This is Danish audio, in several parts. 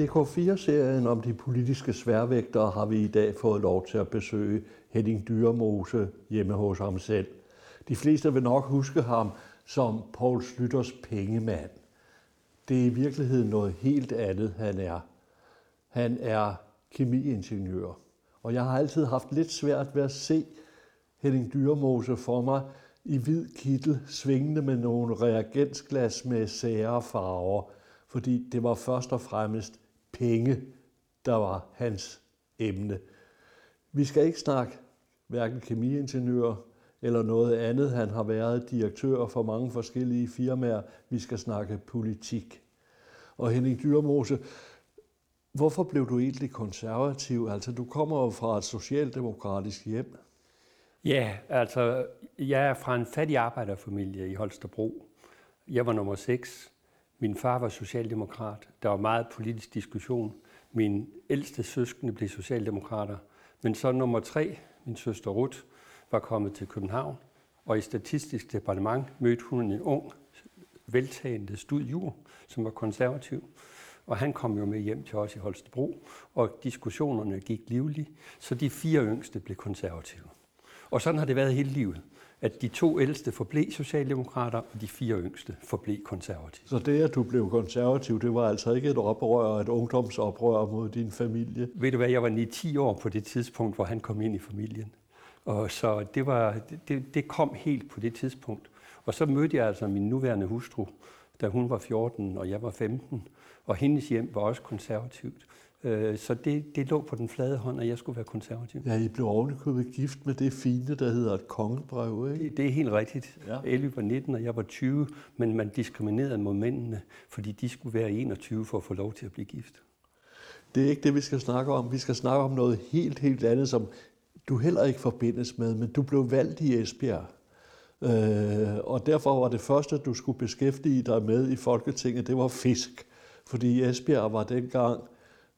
DK4-serien om de politiske sværvægtere har vi i dag fået lov til at besøge Henning Dyremose hjemme hos ham selv. De fleste vil nok huske ham som Paul Slytters pengemand. Det er i virkeligheden noget helt andet, han er. Han er kemiingeniør. Og jeg har altid haft lidt svært ved at se Henning Dyremose for mig i hvid kittel, svingende med nogle reagensglas med sære farver, fordi det var først og fremmest penge, der var hans emne. Vi skal ikke snakke hverken kemiingeniør eller noget andet. Han har været direktør for mange forskellige firmaer. Vi skal snakke politik. Og Henning Dyrmose, hvorfor blev du egentlig konservativ? Altså, du kommer jo fra et socialdemokratisk hjem. Ja, altså, jeg er fra en fattig arbejderfamilie i Holstebro. Jeg var nummer 6. Min far var socialdemokrat. Der var meget politisk diskussion. Min ældste søskende blev socialdemokrater. Men så nummer 3, min søster Ruth, var kommet til København, og i Statistisk Departement mødte hun en ung, veltagende studjur, som var konservativ. Og han kom jo med hjem til os i Holstebro, og diskussionerne gik livligt, så de fire yngste blev konservative. Og sådan har det været hele livet, at de to ældste forblev socialdemokrater, og de fire yngste forblev konservative. Så det, at du blev konservativ, det var altså ikke et oprør, et ungdomsoprør mod din familie? Ved du hvad, jeg var 9-10 år på det tidspunkt, hvor han kom ind i familien. Og så det, var, det, det kom helt på det tidspunkt. Og så mødte jeg altså min nuværende hustru, da hun var 14 og jeg var 15, og hendes hjem var også konservativt. Øh, så det, det lå på den flade hånd, at jeg skulle være konservativ. Ja, I blev ovenikøbet gift med det fine, der hedder et kongebrev, ikke? Det, det er helt rigtigt. Ja. Elly var 19, og jeg var 20, men man diskriminerede mod mændene, fordi de skulle være 21 for at få lov til at blive gift. Det er ikke det, vi skal snakke om. Vi skal snakke om noget helt, helt andet, som du heller ikke forbindes med, men du blev valgt i Esbjerg. Øh, og derfor var det første, du skulle beskæftige dig med i Folketinget, det var fisk. Fordi Esbjerg var dengang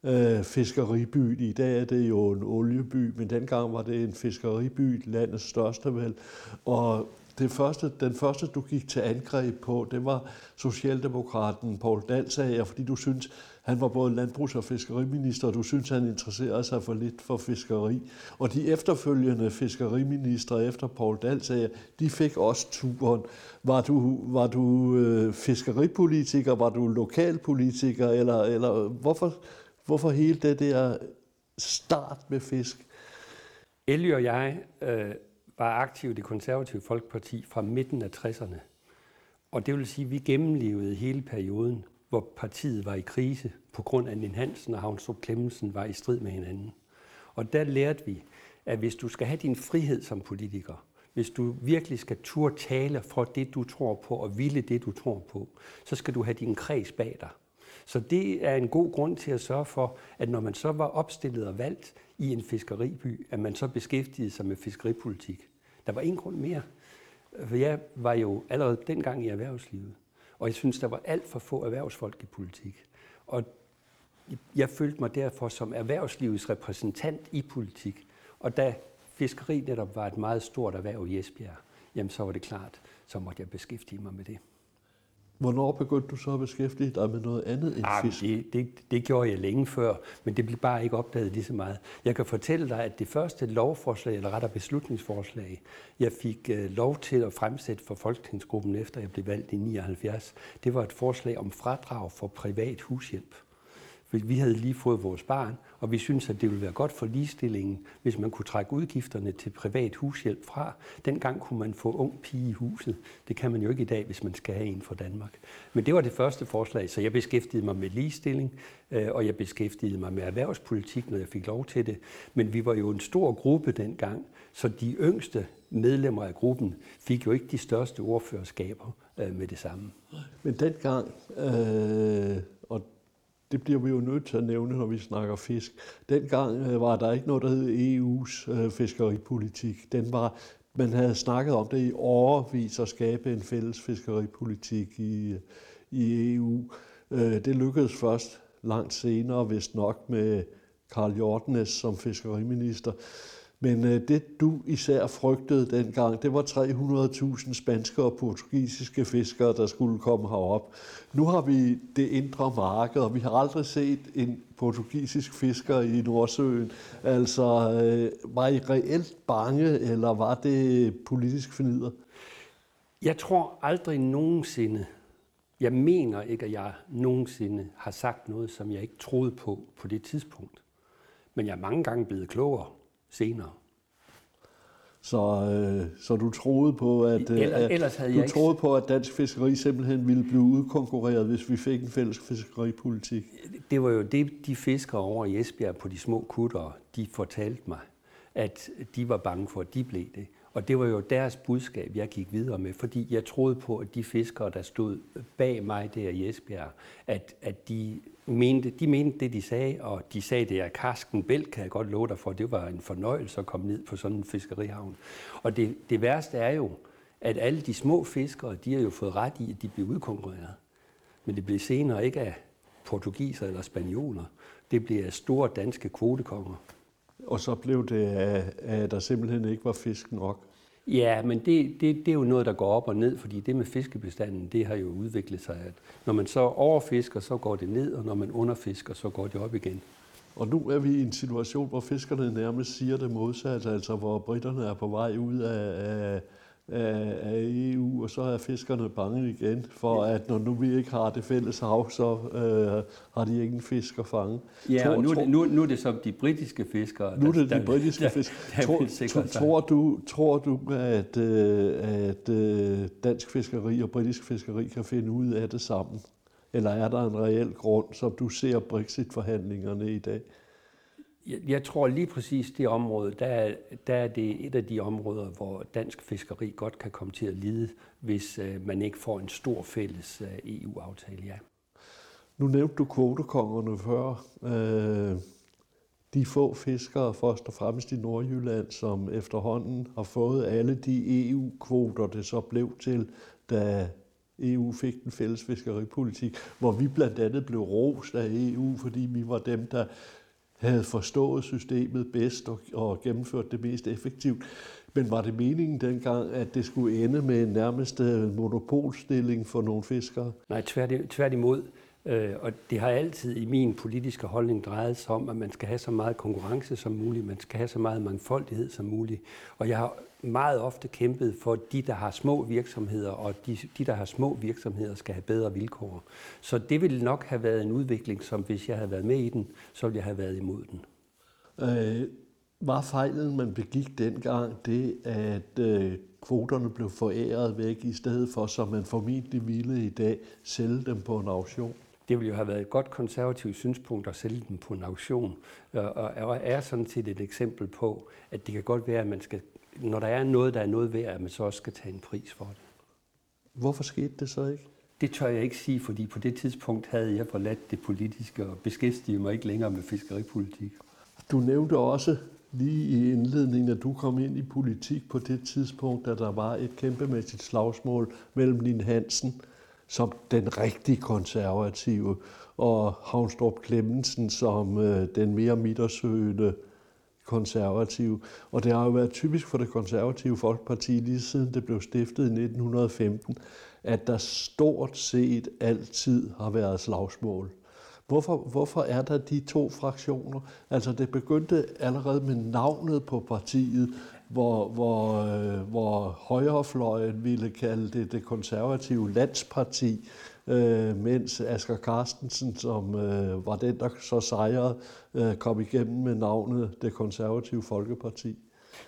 øh, fiskeriby. I dag er det jo en olieby, men dengang var det en fiskeriby, landets største vel. Og det første, den første, du gik til angreb på, det var Socialdemokraten Paul Dalsager, fordi du synes, han var både landbrugs- og fiskeriminister, og du synes, han interesserede sig for lidt for fiskeri. Og de efterfølgende fiskeriministre efter Paul Dalsager, de fik også turen. Var du, var du øh, fiskeripolitiker, var du lokalpolitiker, eller, eller hvorfor, hvorfor hele det der start med fisk? Elly og jeg øh, var aktive i det konservative Folkeparti fra midten af 60'erne. Og det vil sige, at vi gennemlevede hele perioden, hvor partiet var i krise på grund af Nin Hansen og Havnstrup Klemmensen var i strid med hinanden. Og der lærte vi, at hvis du skal have din frihed som politiker, hvis du virkelig skal turde tale for det, du tror på, og ville det, du tror på, så skal du have din kreds bag dig. Så det er en god grund til at sørge for, at når man så var opstillet og valgt i en fiskeriby, at man så beskæftigede sig med fiskeripolitik. Der var en grund mere. For jeg var jo allerede dengang i erhvervslivet, og jeg synes, der var alt for få erhvervsfolk i politik. Og jeg følte mig derfor som erhvervslivets repræsentant i politik. Og da fiskeri netop var et meget stort erhverv i Esbjerg, jamen så var det klart, så måtte jeg beskæftige mig med det. Hvornår begyndte du så at beskæftige dig med noget andet end Arh, fisk? Det, det, det gjorde jeg længe før, men det blev bare ikke opdaget lige så meget. Jeg kan fortælle dig, at det første lovforslag, eller rettere beslutningsforslag, jeg fik uh, lov til at fremsætte for Folketingsgruppen, efter jeg blev valgt i 79, det var et forslag om fradrag for privat hushjælp. Vi havde lige fået vores barn, og vi synes, at det ville være godt for ligestillingen, hvis man kunne trække udgifterne til privat hushjælp fra. Dengang kunne man få ung pige i huset. Det kan man jo ikke i dag, hvis man skal have en fra Danmark. Men det var det første forslag, så jeg beskæftigede mig med ligestilling, øh, og jeg beskæftigede mig med erhvervspolitik, når jeg fik lov til det. Men vi var jo en stor gruppe dengang, så de yngste medlemmer af gruppen fik jo ikke de største ordførerskaber øh, med det samme. Men dengang, øh, og det bliver vi jo nødt til at nævne, når vi snakker fisk. Dengang øh, var der ikke noget, der hed EU's øh, fiskeripolitik. Den var, man havde snakket om det i årevis at skabe en fælles fiskeripolitik i, øh, i EU. Øh, det lykkedes først langt senere, hvis nok med Karl Jortnes som fiskeriminister. Men øh, det du især frygtede dengang, det var 300.000 spanske og portugisiske fiskere, der skulle komme herop. Nu har vi det indre marked, og vi har aldrig set en portugisisk fisker i Nordsøen. Altså, øh, var I reelt bange, eller var det politisk fornider? Jeg tror aldrig nogensinde, jeg mener ikke, at jeg nogensinde har sagt noget, som jeg ikke troede på på det tidspunkt. Men jeg er mange gange blevet klogere senere. Så, øh, så du troede på, at øh, Ellers, ellers havde du jeg ikke... troede på, at dansk fiskeri simpelthen ville blive udkonkurreret, hvis vi fik en fælles fiskeripolitik? Det var jo det, de fiskere over i Esbjerg på de små kutter, de fortalte mig, at de var bange for, at de blev det. Og det var jo deres budskab, jeg gik videre med, fordi jeg troede på, at de fiskere, der stod bag mig der i Esbjerg, at, at de, mente, de mente det, de sagde, og de sagde det af karsken bælt, kan jeg godt love dig for. Det var en fornøjelse at komme ned på sådan en fiskerihavn. Og det, det værste er jo, at alle de små fiskere, de har jo fået ret i, at de blev udkonkurreret. Men det blev senere ikke af portugiser eller spanioler. Det blev af store danske kvotekonger. Og så blev det, at, at der simpelthen ikke var fisk nok. Ja, men det, det, det er jo noget, der går op og ned, fordi det med fiskebestanden, det har jo udviklet sig, at når man så overfisker, så går det ned, og når man underfisker, så går det op igen. Og nu er vi i en situation, hvor fiskerne nærmest siger det modsatte, altså hvor britterne er på vej ud af, af, af, EU, og så er fiskerne bange igen for, at når nu vi ikke har det fælles hav, så øh, har de ingen fisk at fange. Ja, Tror- og nu, tror- nu, nu er det så de britiske fiskere. Nu er det der- de britiske der- fisk. der Tror, vil sikre tror, sig. tror du, tror du at, øh, at øh, dansk fiskeri og britisk fiskeri kan finde ud af det sammen? Eller er der en reel grund, som du ser Brexit-forhandlingerne i dag? Jeg, jeg tror lige præcis det område, der er, der er det et af de områder, hvor dansk fiskeri godt kan komme til at lide, hvis øh, man ikke får en stor fælles øh, EU-aftale. Ja. Nu nævnte du kvotekongerne før. Øh, de få fiskere, først og fremmest i Nordjylland, som efterhånden har fået alle de EU-kvoter, det så blev til, da EU fik den fælles fiskeripolitik, hvor vi blandt andet blev rost af EU, fordi vi var dem, der havde forstået systemet bedst og, og gennemført det mest effektivt. Men var det meningen dengang, at det skulle ende med en nærmest øh, monopolstilling for nogle fiskere? Nej, tværtimod. Øh, og det har altid i min politiske holdning drejet sig om, at man skal have så meget konkurrence som muligt, man skal have så meget mangfoldighed som muligt. Og jeg har meget ofte kæmpet for de, der har små virksomheder, og de, de der har små virksomheder, skal have bedre vilkår. Så det ville nok have været en udvikling, som hvis jeg havde været med i den, så ville jeg have været imod den. Øh, var fejlen, man begik dengang, det, at øh, kvoterne blev foræret væk, i stedet for, som man formentlig ville i dag, sælge dem på en auktion? Det ville jo have været et godt konservativt synspunkt at sælge den på en auktion, og og er sådan set et eksempel på, at det kan godt være, at man skal, når der er noget, der er noget værd, at man så også skal tage en pris for det. Hvorfor skete det så ikke? Det tør jeg ikke sige, fordi på det tidspunkt havde jeg forladt det politiske og beskæftigede mig ikke længere med fiskeripolitik. Du nævnte også lige i indledningen, at du kom ind i politik på det tidspunkt, da der var et kæmpemæssigt slagsmål mellem Lin Hansen, som den rigtig konservative, og Havnstrup Clemmensen som øh, den mere midtersøgende konservative. Og det har jo været typisk for det konservative Folkeparti, lige siden det blev stiftet i 1915, at der stort set altid har været slagsmål. Hvorfor, hvorfor er der de to fraktioner? Altså det begyndte allerede med navnet på partiet, hvor, hvor, øh, hvor højrefløjen ville kalde det det konservative landsparti, øh, mens Asger Carstensen, som øh, var den, der så sejrede, øh, kom igennem med navnet det konservative Folkeparti.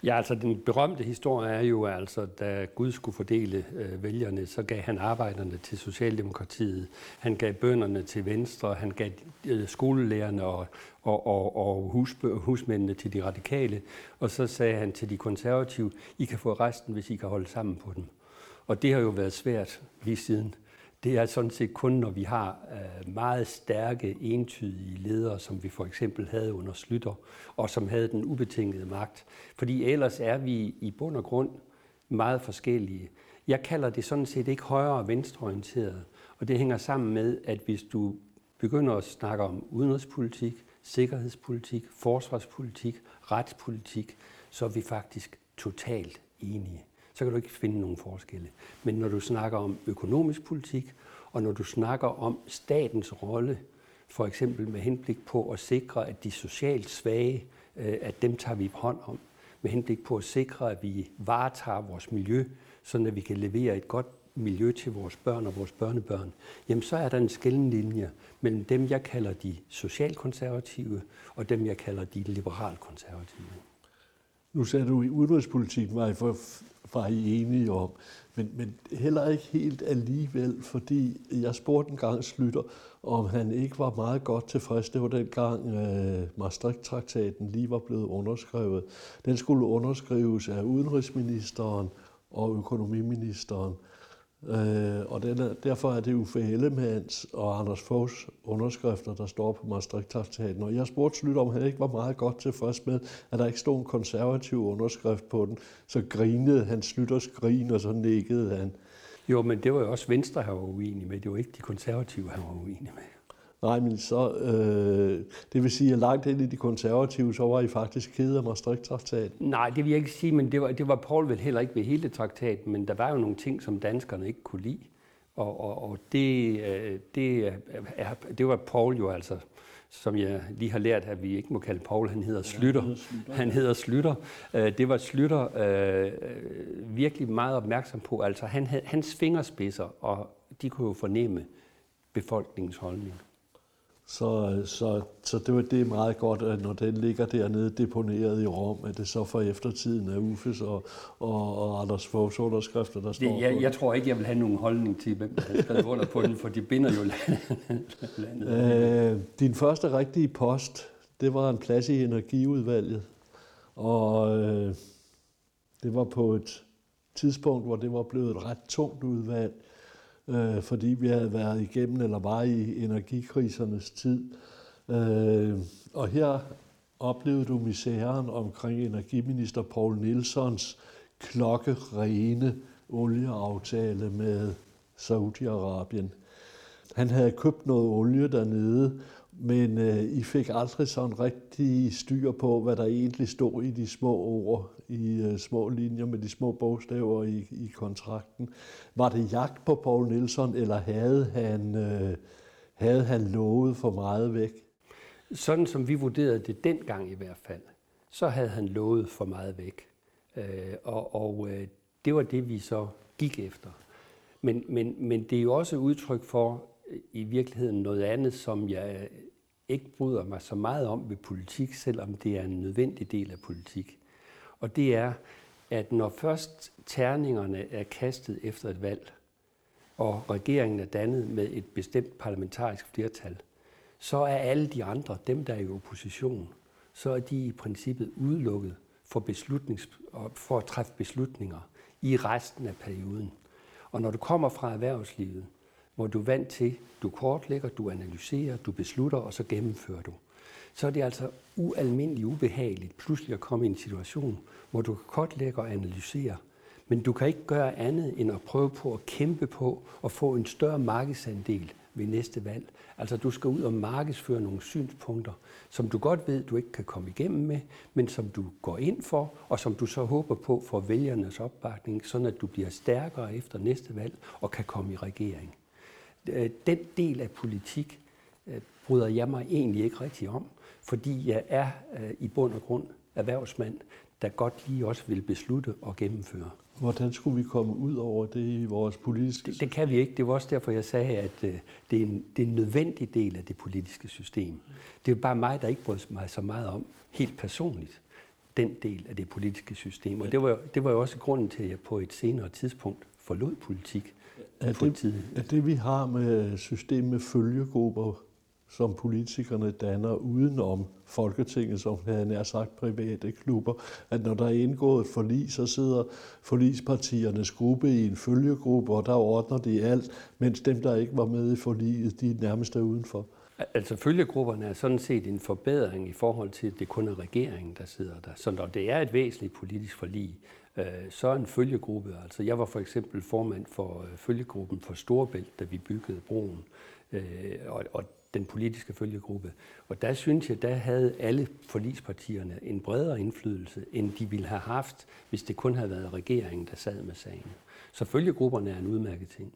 Ja, altså den berømte historie er jo altså, da Gud skulle fordele øh, vælgerne, så gav han arbejderne til Socialdemokratiet, han gav bønderne til Venstre, han gav øh, skolelærerne og, og, og, og hus, husmændene til de radikale, og så sagde han til de konservative, I kan få resten, hvis I kan holde sammen på dem. Og det har jo været svært lige siden. Det er sådan set kun, når vi har øh, meget stærke, entydige ledere, som vi for eksempel havde under Slytter, og som havde den ubetingede magt. Fordi ellers er vi i bund og grund meget forskellige. Jeg kalder det sådan set ikke højre- og venstreorienteret, og det hænger sammen med, at hvis du begynder at snakke om udenrigspolitik, sikkerhedspolitik, forsvarspolitik, retspolitik, så er vi faktisk totalt enige. Så kan du ikke finde nogen forskelle. Men når du snakker om økonomisk politik, og når du snakker om statens rolle, for eksempel med henblik på at sikre, at de socialt svage, øh, at dem tager vi hånd om, med henblik på at sikre, at vi varetager vores miljø, så at vi kan levere et godt miljø til vores børn og vores børnebørn, jamen så er der en skillelinje mellem dem, jeg kalder de socialkonservative, og dem, jeg kalder de liberalkonservative. Nu sagde du, i udenrigspolitik var I, for, var I enige om, men, men heller ikke helt alligevel, fordi jeg spurgte en gang Slytter, om han ikke var meget godt tilfreds. Det var dengang øh, Maastricht-traktaten lige var blevet underskrevet. Den skulle underskrives af udenrigsministeren og økonomiministeren. Øh, Øh, og den er, derfor er det Uffe Ellemanns og Anders Foghs underskrifter, der står på Maastricht-traktaten. Og jeg spurgte Slytter, om han ikke var meget godt tilfreds med, at der ikke stod en konservativ underskrift på den. Så grinede han Slytters grin, og så nikkede han. Jo, men det var jo også Venstre, han var uenig med. Det var ikke de konservative, han var uenig med. Nej, men så, øh, det vil sige, at langt ind i de konservative, så var I faktisk ked af Maastricht-traktaten? Nej, det vil jeg ikke sige, men det var, det var Paul vel heller ikke ved hele traktaten, men der var jo nogle ting, som danskerne ikke kunne lide. Og, og, og det, øh, det, er, det var Paul jo altså, som jeg lige har lært, at vi ikke må kalde Paul, han hedder Slytter. Han hedder Slytter. Øh, det var Slytter øh, virkelig meget opmærksom på. Altså han, hans fingerspidser, og de kunne jo fornemme befolkningens holdning. Så, så, så det, var, det er meget godt, at når den ligger dernede deponeret i Rom, at det så for eftertiden er Uffes og, og, og Anders Foghs underskrifter, der står det, jeg, jeg tror ikke, jeg vil have nogen holdning til, hvem der har skrevet under på den, for de binder jo landet. Øh, din første rigtige post, det var en plads i energiudvalget, og øh, det var på et tidspunkt, hvor det var blevet et ret tungt udvalg øh, fordi vi havde været igennem eller var i energikrisernes tid. Øh, og her oplevede du misæren omkring energiminister Paul Nilsons klokkerene olieaftale med Saudi-Arabien. Han havde købt noget olie dernede, men øh, I fik aldrig sådan rigtig styr på, hvad der egentlig stod i de små ord, i øh, små linjer med de små bogstaver i, i kontrakten. Var det jagt på Paul Nielsen, eller havde han, øh, havde han lovet for meget væk? Sådan som vi vurderede det dengang i hvert fald, så havde han lovet for meget væk. Øh, og og øh, det var det, vi så gik efter. Men, men, men det er jo også udtryk for øh, i virkeligheden noget andet, som jeg øh, ikke bryder mig så meget om ved politik, selvom det er en nødvendig del af politik. Og det er, at når først terningerne er kastet efter et valg, og regeringen er dannet med et bestemt parlamentarisk flertal, så er alle de andre, dem der er i opposition, så er de i princippet udelukket for, beslutnings, for at træffe beslutninger i resten af perioden. Og når du kommer fra erhvervslivet, hvor du er vant til, du kortlægger, du analyserer, du beslutter, og så gennemfører du. Så er det altså ualmindeligt ubehageligt pludselig at komme i en situation, hvor du kan kortlægge og analysere, men du kan ikke gøre andet end at prøve på at kæmpe på at få en større markedsandel ved næste valg. Altså du skal ud og markedsføre nogle synspunkter, som du godt ved, du ikke kan komme igennem med, men som du går ind for, og som du så håber på for vælgernes opbakning, sådan at du bliver stærkere efter næste valg og kan komme i regering. Øh, den del af politik øh, bryder jeg mig egentlig ikke rigtig om, fordi jeg er øh, i bund og grund erhvervsmand, der godt lige også vil beslutte og gennemføre. Hvordan skulle vi komme ud over det i vores politiske Det, det kan vi ikke. Det var også derfor, jeg sagde, at det, er en, det er en nødvendig del af det politiske system. Det er bare mig, der ikke bryder mig så meget om, helt personligt, den del af det politiske system. Og det var, det var jo også grunden til, at jeg på et senere tidspunkt forlod politik er det, er det, vi har med systemet med følgegrupper, som politikerne danner udenom Folketinget, som havde nær sagt private klubber, at når der er indgået forlig, så sidder forligspartiernes gruppe i en følgegruppe, og der ordner de alt, mens dem, der ikke var med i forliget, de nærmest er udenfor. Altså følgegrupperne er sådan set en forbedring i forhold til, at det kun er regeringen, der sidder der. Så når det er et væsentligt politisk forlig, øh, så er en følgegruppe, altså jeg var for eksempel formand for øh, følgegruppen for Storbælt, da vi byggede broen, øh, og, og den politiske følgegruppe. Og der synes jeg, der havde alle forlispartierne en bredere indflydelse, end de ville have haft, hvis det kun havde været regeringen, der sad med sagen. Så følgegrupperne er en udmærket ting.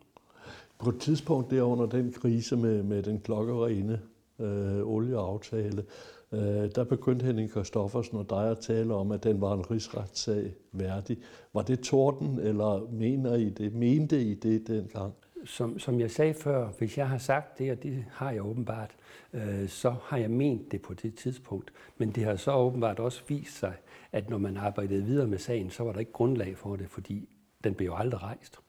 På et tidspunkt der under den krise med, med den klokkerene øh, olieaftale, øh, der begyndte Henning Kristoffersen og dig at tale om, at den var en rigsretssag værdig. Var det torden, eller mener I det, mente I det dengang? Som, som jeg sagde før, hvis jeg har sagt det, og det har jeg åbenbart, øh, så har jeg ment det på det tidspunkt. Men det har så åbenbart også vist sig, at når man arbejdede videre med sagen, så var der ikke grundlag for det, fordi den blev jo aldrig rejst.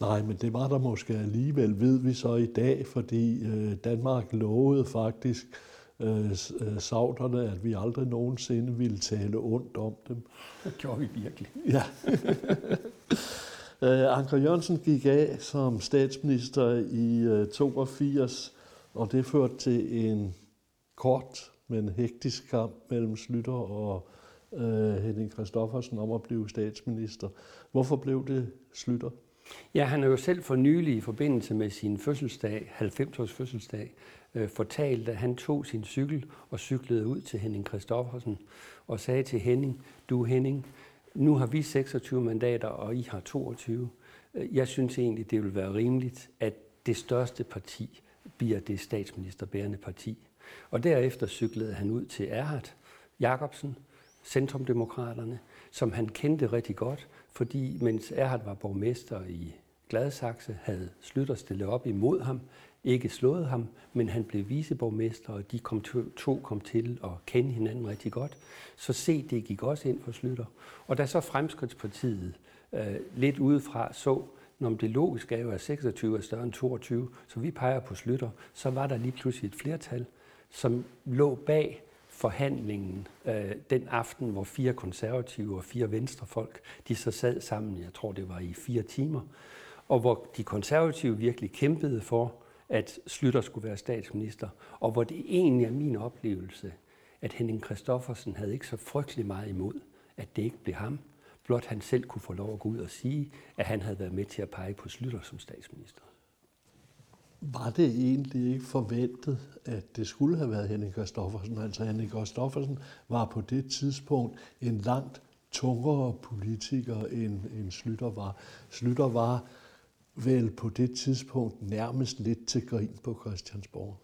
Nej, men det var der måske alligevel, ved vi så i dag, fordi øh, Danmark lovede faktisk øh, øh sauderne, at vi aldrig nogensinde ville tale ondt om dem. Det gjorde vi virkelig. Ja. øh, Anker Jørgensen gik af som statsminister i øh, 82, og det førte til en kort, men hektisk kamp mellem Slytter og øh, Henning Kristoffersen om at blive statsminister. Hvorfor blev det Slytter? Ja, han er jo selv for nylig i forbindelse med sin fødselsdag, 90-års fødselsdag, øh, fortalt, at han tog sin cykel og cyklede ud til Henning Kristoffersen og sagde til Henning, du Henning, nu har vi 26 mandater, og I har 22. Jeg synes egentlig, det vil være rimeligt, at det største parti bliver det statsministerbærende parti. Og derefter cyklede han ud til Erhard Jacobsen, Centrumdemokraterne, som han kendte rigtig godt, fordi mens Erhard var borgmester i Gladsaxe, havde Slytter stillet op imod ham, ikke slået ham, men han blev viceborgmester, og de kom to, to kom til at kende hinanden rigtig godt. Så se, det gik også ind for Slytter. Og da så Fremskridspartiet øh, lidt udefra så, når det logiske er jo, at 26 er større end 22, så vi peger på Slytter, så var der lige pludselig et flertal, som lå bag forhandlingen øh, den aften, hvor fire konservative og fire venstrefolk, de så sad sammen, jeg tror det var i fire timer, og hvor de konservative virkelig kæmpede for, at Slytter skulle være statsminister, og hvor det egentlig er min oplevelse, at Henning Kristoffersen havde ikke så frygtelig meget imod, at det ikke blev ham, blot han selv kunne få lov at gå ud og sige, at han havde været med til at pege på Slytter som statsminister. Var det egentlig ikke forventet, at det skulle have været Henning Kristoffersen? Altså Henning Kristoffersen var på det tidspunkt en langt tungere politiker, end, end Slytter var. Slytter var vel på det tidspunkt nærmest lidt til grin på Christiansborg.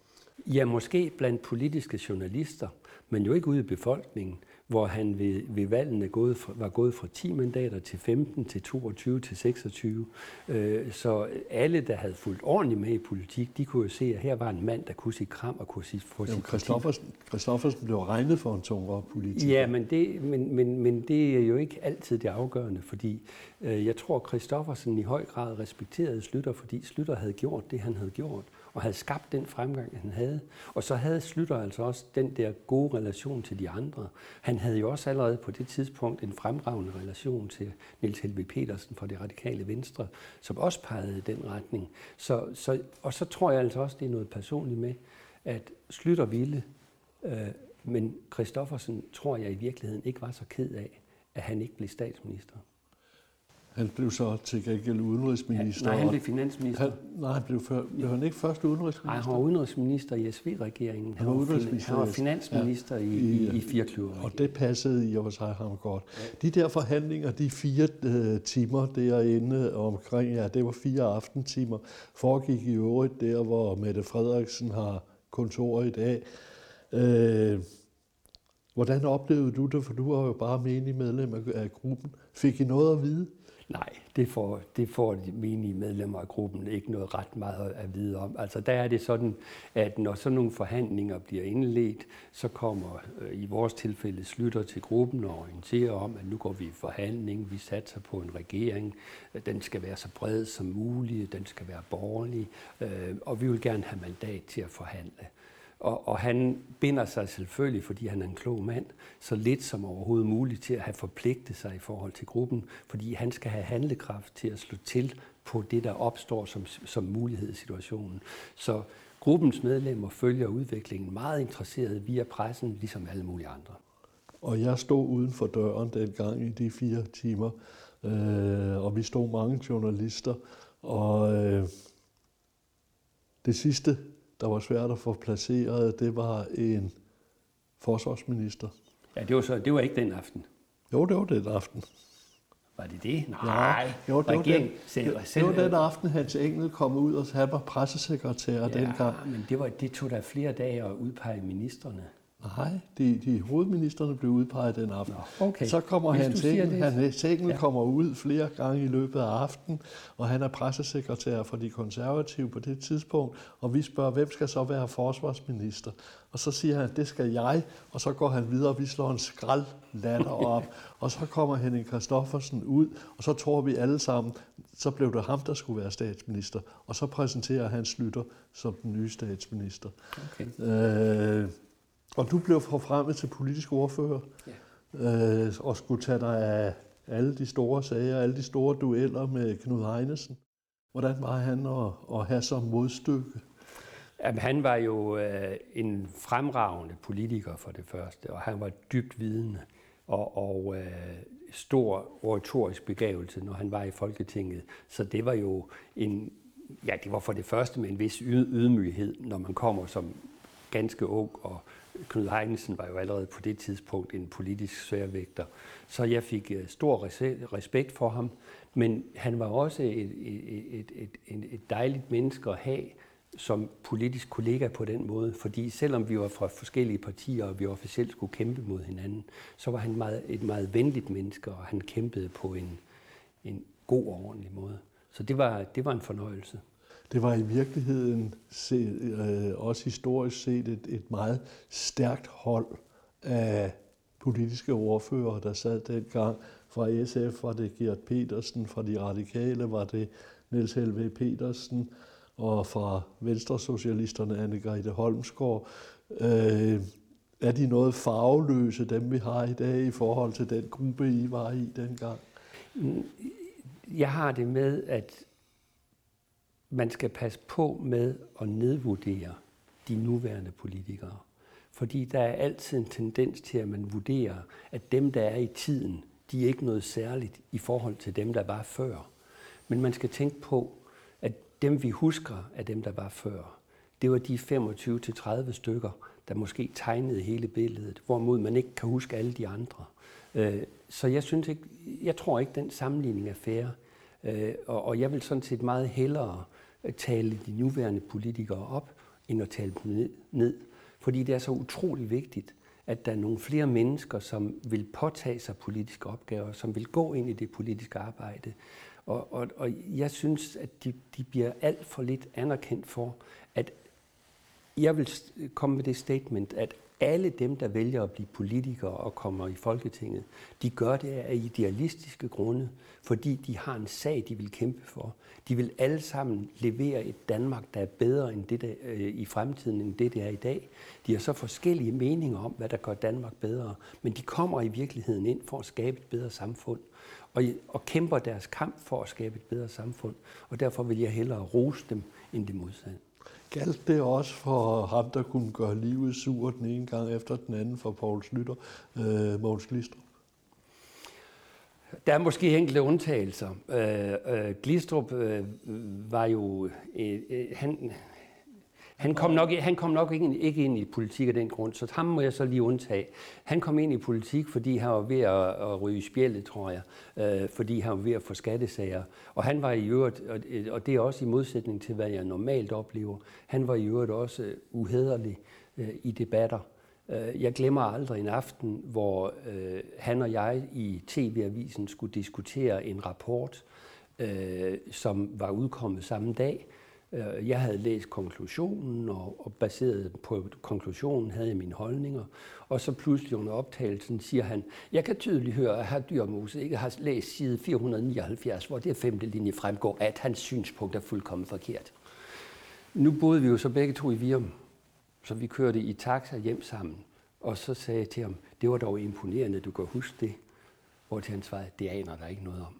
Ja, måske blandt politiske journalister, men jo ikke ude i befolkningen hvor han ved, ved valgene gået fra, var gået fra 10 mandater til 15, til 22, til 26. Øh, så alle, der havde fulgt ordentligt med i politik, de kunne jo se, at her var en mand, der kunne sige kram og kunne sige få sit Christoffersen, Christoffersen blev regnet for en tungere politiker. Ja, men det, men, men, men det er jo ikke altid det afgørende, fordi øh, jeg tror, Christoffersen i høj grad respekterede Slytter, fordi Slytter havde gjort det, han havde gjort og havde skabt den fremgang, han havde. Og så havde Slytter altså også den der gode relation til de andre. Han havde jo også allerede på det tidspunkt en fremragende relation til Niels Helvig Petersen fra det radikale venstre, som også pegede i den retning. Så, så, og så tror jeg altså også, det er noget personligt med, at Slytter ville, øh, men Christoffersen tror jeg i virkeligheden ikke var så ked af, at han ikke blev statsminister. Han blev så til gengæld udenrigsminister. nej, han blev finansminister. Han, nej, han blev, før, blev han ikke først udenrigsminister? Nej, han var udenrigsminister i SV-regeringen. Han, han, var, han var finansminister ja, i, i, i firekløver. Og det passede i og sig ham godt. Ja. De der forhandlinger, de fire uh, timer derinde omkring, ja, det var fire aftentimer, foregik i øvrigt der, hvor Mette Frederiksen har kontor i dag. Uh, Hvordan oplevede du det? For du var jo bare menig medlem af gruppen. Fik I noget at vide? Nej, det får, det får de menige medlemmer af gruppen ikke noget ret meget at vide om. Altså der er det sådan, at når sådan nogle forhandlinger bliver indledt, så kommer øh, i vores tilfælde slutter til gruppen og orienterer om, at nu går vi i forhandling, vi satser på en regering, øh, den skal være så bred som muligt, den skal være borgerlig, øh, og vi vil gerne have mandat til at forhandle. Og, og han binder sig selvfølgelig, fordi han er en klog mand, så lidt som overhovedet muligt til at have forpligtet sig i forhold til gruppen, fordi han skal have handlekraft til at slå til på det, der opstår som, som mulighed i situationen. Så gruppens medlemmer følger udviklingen meget interesseret via pressen, ligesom alle mulige andre. Og jeg stod uden for døren dengang i de fire timer, øh, og vi stod mange journalister, og øh, det sidste der var svært at få placeret, det var en forsvarsminister. Ja, det var, så, det var ikke den aften. Jo, det var den aften. Var det det? Nej, ja, jo, det, var den, selv, det, det var den aften, Hans Engel kom ud, og han var pressesekretær ja, dengang. men det, var, det tog der flere dage at udpege ministerne. Nej, de, de hovedministerne blev udpeget den aften. Nå, okay. Så kommer Hvis Hans Engel, Hans Engel ja. kommer ud flere gange i løbet af aftenen, og han er pressesekretær for de konservative på det tidspunkt, og vi spørger, hvem skal så være forsvarsminister? Og så siger han, det skal jeg, og så går han videre, og vi slår en skrald latter op, og så kommer Henning Kristoffersen ud, og så tror vi alle sammen, så blev det ham, der skulle være statsminister, og så præsenterer han Slytter som den nye statsminister. Okay. Øh, og du blev forfremmet til politisk ordfører, ja. øh, og skulle tage dig af alle de store sager, alle de store dueller med Knud Heinesen. Hvordan var han at, at have som modstykke? Jamen, han var jo øh, en fremragende politiker for det første, og han var dybt vidende og, og øh, stor oratorisk begævelse, når han var i Folketinget. Så det var jo en, ja, det var for det første med en vis ydmyghed, når man kommer som ganske ung og Knud Heinesen var jo allerede på det tidspunkt en politisk sværvægter, så jeg fik øh, stor respekt for ham. Men han var også et, et, et, et, et dejligt menneske at have som politisk kollega på den måde, fordi selvom vi var fra forskellige partier, og vi officielt skulle kæmpe mod hinanden, så var han meget, et meget venligt menneske, og han kæmpede på en, en god og ordentlig måde. Så det var, det var en fornøjelse. Det var i virkeligheden set, øh, også historisk set et, et meget stærkt hold af politiske ordfører, der sad dengang. Fra SF var det Gert Petersen, fra de radikale var det Niels Helve Petersen, og fra Venstre-socialisterne Anne-Grethe Holmsgaard. Øh, er de noget farveløse, dem vi har i dag, i forhold til den gruppe, I var i dengang? Jeg har det med, at man skal passe på med at nedvurdere de nuværende politikere. Fordi der er altid en tendens til, at man vurderer, at dem, der er i tiden, de er ikke noget særligt i forhold til dem, der var før. Men man skal tænke på, at dem, vi husker af dem, der var før, det var de 25-30 stykker, der måske tegnede hele billedet, hvorimod man ikke kan huske alle de andre. Øh, så jeg synes ikke, jeg tror ikke, den sammenligning er fair. Øh, og jeg vil sådan set meget hellere tale de nuværende politikere op, end at tale dem ned. Fordi det er så utrolig vigtigt, at der er nogle flere mennesker, som vil påtage sig politiske opgaver, som vil gå ind i det politiske arbejde. Og, og, og jeg synes, at de, de bliver alt for lidt anerkendt for, at jeg vil komme med det statement, at alle dem, der vælger at blive politikere og kommer i Folketinget, de gør det af idealistiske grunde, fordi de har en sag, de vil kæmpe for. De vil alle sammen levere et Danmark, der er bedre end det, der, øh, i fremtiden, end det, det er i dag. De har så forskellige meninger om, hvad der gør Danmark bedre, men de kommer i virkeligheden ind for at skabe et bedre samfund, og, og kæmper deres kamp for at skabe et bedre samfund. Og derfor vil jeg hellere rose dem, end det modsatte. Galt det også for ham, der kunne gøre livet sur den ene gang efter den anden for Poul Slytter, øh, Mogens Glistrup? Der er måske enkelte undtagelser. Øh, øh, Glistrup øh, var jo... Øh, øh, han, han kom nok, han kom nok ikke, ikke ind i politik af den grund, så ham må jeg så lige undtage. Han kom ind i politik, fordi han var ved at, at ryge spjældet, tror jeg, øh, fordi han var ved at få skattesager. Og han var i øvrigt, og øh, og det er også i modsætning til, hvad jeg normalt oplever, han var i øvrigt også uhederlig øh, i debatter. Øh, jeg glemmer aldrig en aften, hvor øh, han og jeg i TV-avisen skulle diskutere en rapport, øh, som var udkommet samme dag, Øh, jeg havde læst konklusionen, og, og baseret på konklusionen havde jeg mine holdninger. Og så pludselig under optagelsen siger han, jeg kan tydeligt høre, at herr Dyrmose ikke har læst side 479, hvor det femte linje fremgår, at hans synspunkt er fuldkommen forkert. Nu boede vi jo så begge to i Virum, så vi kørte i taxa hjem sammen. Og så sagde jeg til ham, det var dog imponerende, du kan huske det. Hvor til han svarede, det aner der ikke noget om.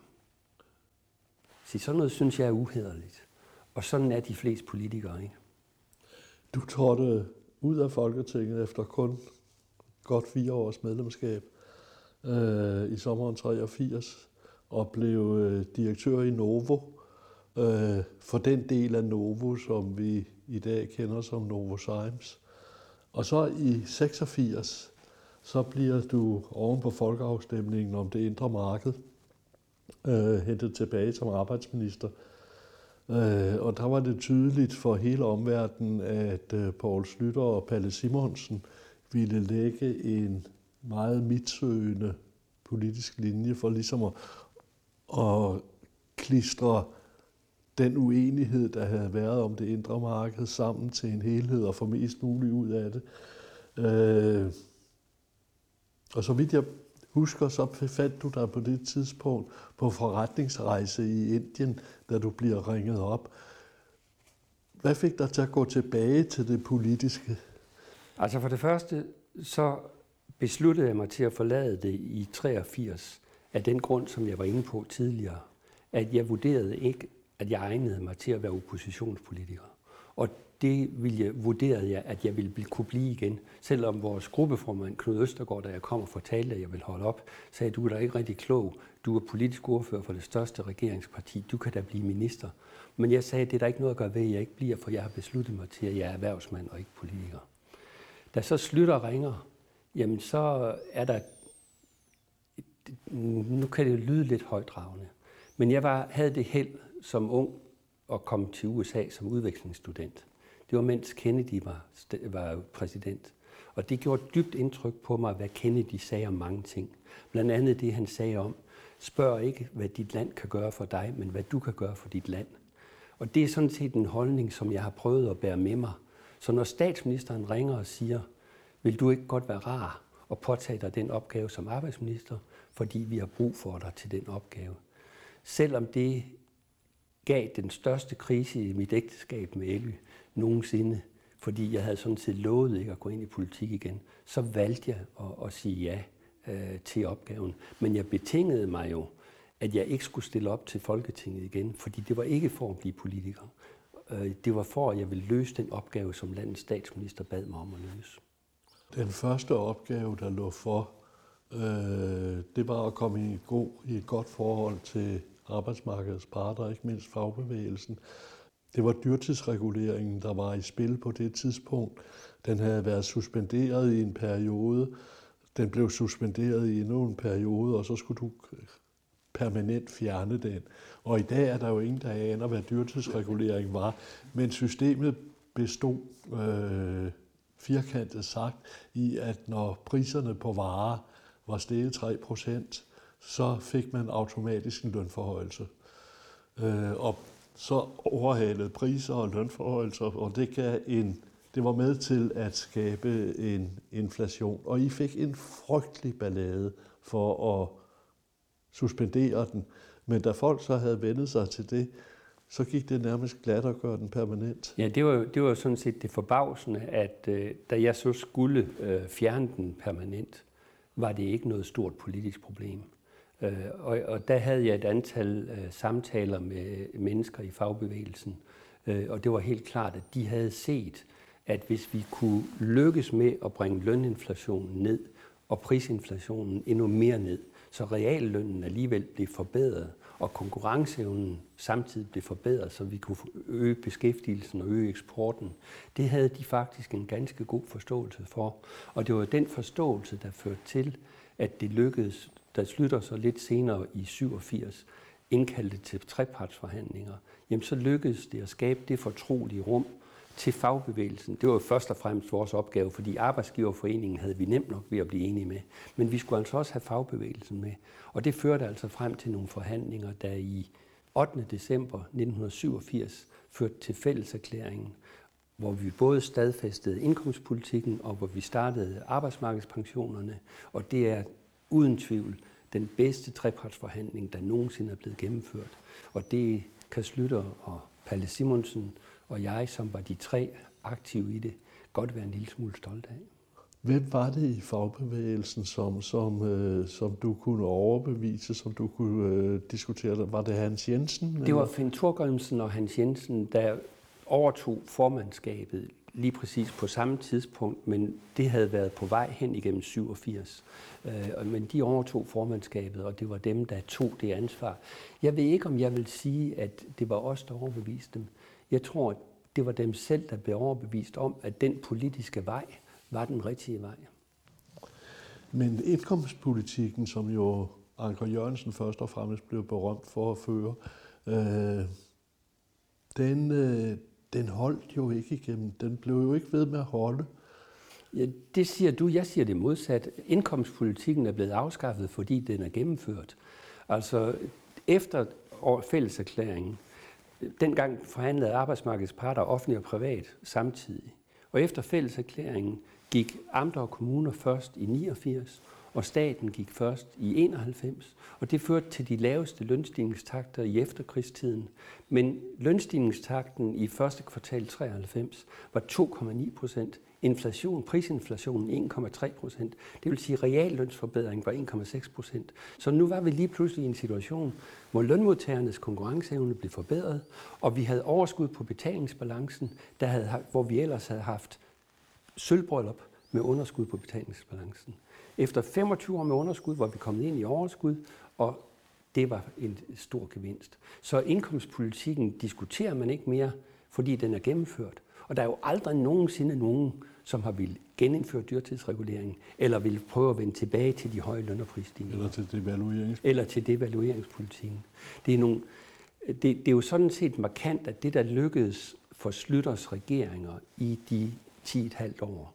Så sådan noget synes jeg er uhederligt. Og sådan er de fleste politikere, ikke? Du trådte ud af Folketinget efter kun godt fire års medlemskab øh, i sommeren 83 og blev øh, direktør i Novo, øh, for den del af Novo, som vi i dag kender som Novo Sims. Og så i 86, så bliver du oven på folkeafstemningen om det indre marked øh, hentet tilbage som arbejdsminister. Øh, Øh, og der var det tydeligt for hele omverdenen, at øh, Poul Slytter og Palle Simonsen ville lægge en meget midtsøgende politisk linje for ligesom at, at klistre den uenighed, der havde været om det indre marked, sammen til en helhed og få mest muligt ud af det. Øh, og så vidt jeg husker, så fandt du dig på det tidspunkt på forretningsrejse i Indien, da du bliver ringet op. Hvad fik dig til at gå tilbage til det politiske? Altså for det første, så besluttede jeg mig til at forlade det i 83 af den grund, som jeg var inde på tidligere, at jeg vurderede ikke, at jeg egnede mig til at være oppositionspolitiker. Og det ville jeg, vurderede jeg, at jeg ville kunne blive igen. Selvom vores gruppeformand Knud Østergaard, da jeg kom og fortalte, at jeg ville holde op, sagde, du er da ikke rigtig klog. Du er politisk ordfører for det største regeringsparti. Du kan da blive minister. Men jeg sagde, det er der ikke noget at gøre ved, at jeg ikke bliver, for jeg har besluttet mig til, at jeg er erhvervsmand og ikke politiker. Da så slutter ringer, jamen så er der... Nu kan det lyde lidt højdragende. Men jeg var, havde det held som ung at komme til USA som udvekslingsstudent. Det var mens Kennedy var, var præsident. Og det gjorde dybt indtryk på mig, hvad Kennedy sagde om mange ting. Blandt andet det, han sagde om, spørg ikke, hvad dit land kan gøre for dig, men hvad du kan gøre for dit land. Og det er sådan set en holdning, som jeg har prøvet at bære med mig. Så når statsministeren ringer og siger, vil du ikke godt være rar og påtage dig den opgave som arbejdsminister, fordi vi har brug for dig til den opgave. Selvom det gav den største krise i mit ægteskab med Elly nogensinde, fordi jeg havde sådan set lovet ikke at gå ind i politik igen, så valgte jeg at, at sige ja øh, til opgaven. Men jeg betingede mig jo, at jeg ikke skulle stille op til Folketinget igen, fordi det var ikke for at blive politiker. Øh, det var for, at jeg ville løse den opgave, som landets statsminister bad mig om at løse. Den første opgave, der lå for, øh, det var at komme i, god, i et godt forhold til arbejdsmarkedets parter, ikke mindst fagbevægelsen. Det var dyrtidsreguleringen, der var i spil på det tidspunkt. Den havde været suspenderet i en periode. Den blev suspenderet i endnu en periode, og så skulle du permanent fjerne den. Og i dag er der jo ingen, der aner, hvad dyrtidsregulering var. Men systemet bestod øh, firkantet sagt i, at når priserne på varer var steget 3 procent, så fik man automatisk en lønforhøjelse. Øh, og så overhalede priser og lønforhold, og det, gav en, det var med til at skabe en inflation. Og I fik en frygtelig ballade for at suspendere den. Men da folk så havde vendet sig til det, så gik det nærmest glat at gøre den permanent. Ja, det var, det var sådan set det forbavsende, at øh, da jeg så skulle øh, fjerne den permanent, var det ikke noget stort politisk problem. Øh, og, og der havde jeg et antal øh, samtaler med mennesker i fagbevægelsen, øh, og det var helt klart, at de havde set, at hvis vi kunne lykkes med at bringe løninflationen ned og prisinflationen endnu mere ned, så reallønnen alligevel blev forbedret, og konkurrenceevnen samtidig blev forbedret, så vi kunne øge beskæftigelsen og øge eksporten. Det havde de faktisk en ganske god forståelse for. Og det var den forståelse, der førte til, at det lykkedes der slutter så lidt senere i 87 indkaldte til trepartsforhandlinger, jamen så lykkedes det at skabe det fortrolige rum til fagbevægelsen. Det var jo først og fremmest vores opgave, fordi arbejdsgiverforeningen havde vi nemt nok ved at blive enige med. Men vi skulle altså også have fagbevægelsen med. Og det førte altså frem til nogle forhandlinger, der i 8. december 1987 førte til fælleserklæringen, hvor vi både stadfæstede indkomstpolitikken og hvor vi startede arbejdsmarkedspensionerne. Og det er uden tvivl den bedste trepartsforhandling, der nogensinde er blevet gennemført. Og det kan Slytter og Palle Simonsen og jeg, som var de tre aktive i det, godt være en lille smule stolt af. Hvem var det i fagbevægelsen, som, som, øh, som du kunne overbevise, som du kunne øh, diskutere? Var det Hans Jensen? Det var Finn Thorgrimsen og Hans Jensen, der overtog formandskabet lige præcis på samme tidspunkt, men det havde været på vej hen igennem 87. Øh, men de overtog formandskabet, og det var dem, der tog det ansvar. Jeg ved ikke, om jeg vil sige, at det var os, der overbeviste dem. Jeg tror, det var dem selv, der blev overbevist om, at den politiske vej var den rigtige vej. Men indkomstpolitikken, som jo Anker Jørgensen først og fremmest blev berømt for at føre, øh, den, øh, den holdt jo ikke igennem. Den blev jo ikke ved med at holde. Ja, det siger du. Jeg siger det modsat. Indkomstpolitikken er blevet afskaffet, fordi den er gennemført. Altså, efter fælleserklæringen, dengang forhandlede arbejdsmarkedets parter offentlig og privat samtidig. Og efter fælleserklæringen gik amter og kommuner først i 89, og staten gik først i 91, og det førte til de laveste lønstigningstakter i efterkrigstiden. Men lønstigningstakten i første kvartal 93 var 2,9 procent. Inflation, prisinflationen 1,3 procent. Det vil sige, at reallønsforbedringen var 1,6 procent. Så nu var vi lige pludselig i en situation, hvor lønmodtagernes konkurrenceevne blev forbedret, og vi havde overskud på betalingsbalancen, der havde, hvor vi ellers havde haft sølvbrøllup med underskud på betalingsbalancen. Efter 25 år med underskud var vi kommet ind i overskud, og det var en stor gevinst. Så indkomstpolitikken diskuterer man ikke mere, fordi den er gennemført. Og der er jo aldrig nogensinde nogen, som har vil genindføre dyrtidsreguleringen, eller vil prøve at vende tilbage til de høje lønnerprisstigninger. Eller til devaluerings. Eller til devalueringspolitikken. Det er, nogle, det, det er jo sådan set markant, at det, der lykkedes for Slytters regeringer i de 10,5 år,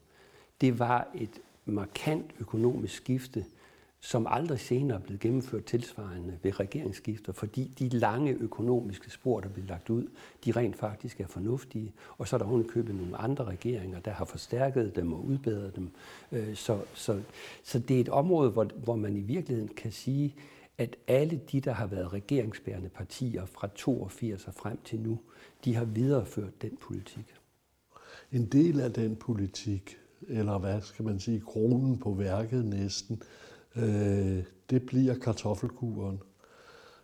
det var et markant økonomisk skifte, som aldrig senere er blevet gennemført tilsvarende ved regeringsskifter, fordi de lange økonomiske spor, der bliver lagt ud, de rent faktisk er fornuftige. Og så er der ovenikøbet nogle andre regeringer, der har forstærket dem og udbedret dem. Øh, så, så, så det er et område, hvor, hvor man i virkeligheden kan sige, at alle de, der har været regeringsbærende partier fra 82 og frem til nu, de har videreført den politik. En del af den politik eller hvad skal man sige, kronen på værket næsten, øh, det bliver kartoffelkuren.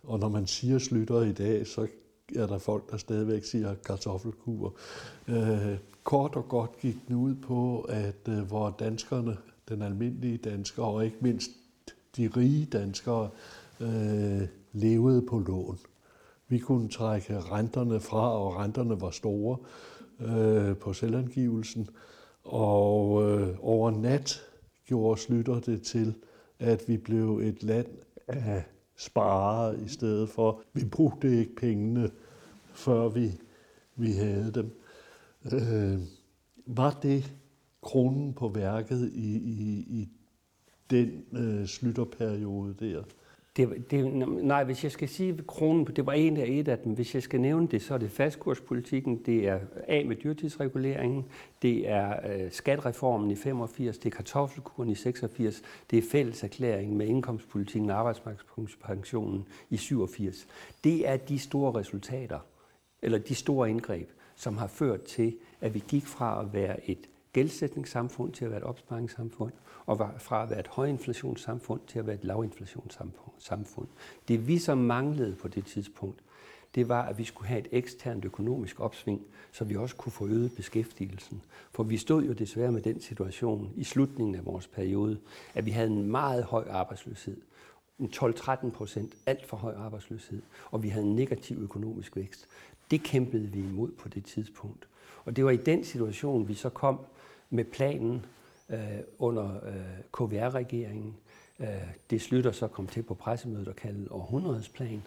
Og når man siger slutter i dag, så er der folk, der stadigvæk siger kartoffelkur. Øh, kort og godt gik den ud på, at øh, hvor danskerne, den almindelige dansker, og ikke mindst de rige danskere, øh, levede på lån. Vi kunne trække renterne fra, og renterne var store øh, på selvangivelsen. Og øh, over nat gjorde Slytter det til, at vi blev et land af sparere i stedet for. Vi brugte ikke pengene, før vi, vi havde dem. Øh, var det kronen på værket i, i, i den øh, Slytterperiode der? Det, det, nej, hvis jeg skal sige kronen, det var en af et af dem. Hvis jeg skal nævne det, så er det fastkurspolitikken, det er af med dyrtidsreguleringen, det er øh, skatreformen i 85, det er kartoffelkuren i 86, det er fælleserklæringen med indkomstpolitikken og arbejdsmarkedspensionen i 87. Det er de store resultater, eller de store indgreb, som har ført til, at vi gik fra at være et gældsætningssamfund til at være et opsparingssamfund, og fra at være et højinflationssamfund til at være et lavinflationssamfund. Det vi så manglede på det tidspunkt, det var, at vi skulle have et eksternt økonomisk opsving, så vi også kunne få øget beskæftigelsen. For vi stod jo desværre med den situation i slutningen af vores periode, at vi havde en meget høj arbejdsløshed. En 12-13 procent, alt for høj arbejdsløshed, og vi havde en negativ økonomisk vækst. Det kæmpede vi imod på det tidspunkt. Og det var i den situation, vi så kom med planen øh, under øh, KVR-regeringen. Øh, det slutter så kom til på pressemødet og kaldet århundredesplan,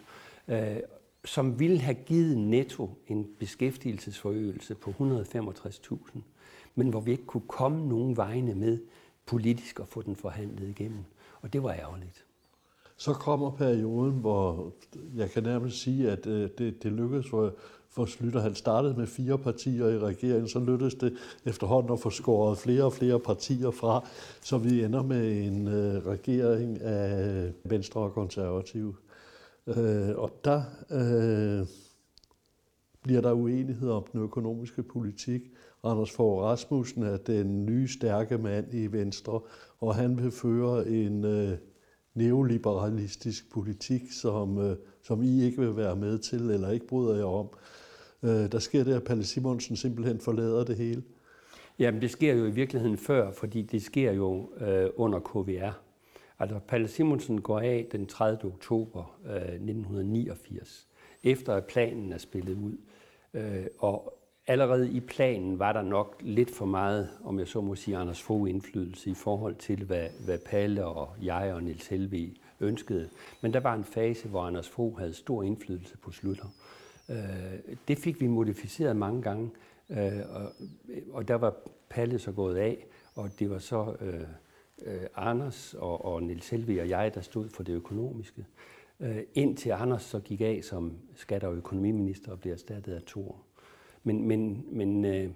øh, som ville have givet netto en beskæftigelsesforøgelse på 165.000, men hvor vi ikke kunne komme nogen vegne med politisk at få den forhandlet igennem. Og det var ærgerligt. Så kommer perioden, hvor jeg kan nærmest sige, at øh, det, det lykkedes for for Slytter. Han startede med fire partier i regeringen, så lykkedes det efterhånden at få skåret flere og flere partier fra, så vi ender med en øh, regering af Venstre og Konservative. Øh, og der øh, bliver der uenighed om den økonomiske politik. Anders Fogh Rasmussen er den nye stærke mand i Venstre, og han vil føre en øh, neoliberalistisk politik, som, øh, som I ikke vil være med til, eller ikke bryder jer om. Øh, der sker det, at Palle Simonsen simpelthen forlader det hele. Jamen, det sker jo i virkeligheden før, fordi det sker jo øh, under KVR. Altså, Palle Simonsen går af den 30. oktober øh, 1989, efter at planen er spillet ud. Øh, og allerede i planen var der nok lidt for meget, om jeg så må sige, Anders Fogh indflydelse i forhold til, hvad, hvad Palle og jeg og Nils Helvi ønskede. Men der var en fase, hvor Anders Fogh havde stor indflydelse på Slutter. Øh, det fik vi modificeret mange gange, øh, og, og der var Palle så gået af, og det var så øh, øh, Anders og, og Nils Helve og jeg, der stod for det økonomiske. Øh, indtil Anders så gik af som skat- og økonomiminister og blev erstattet af Thor. Men, men, men øh,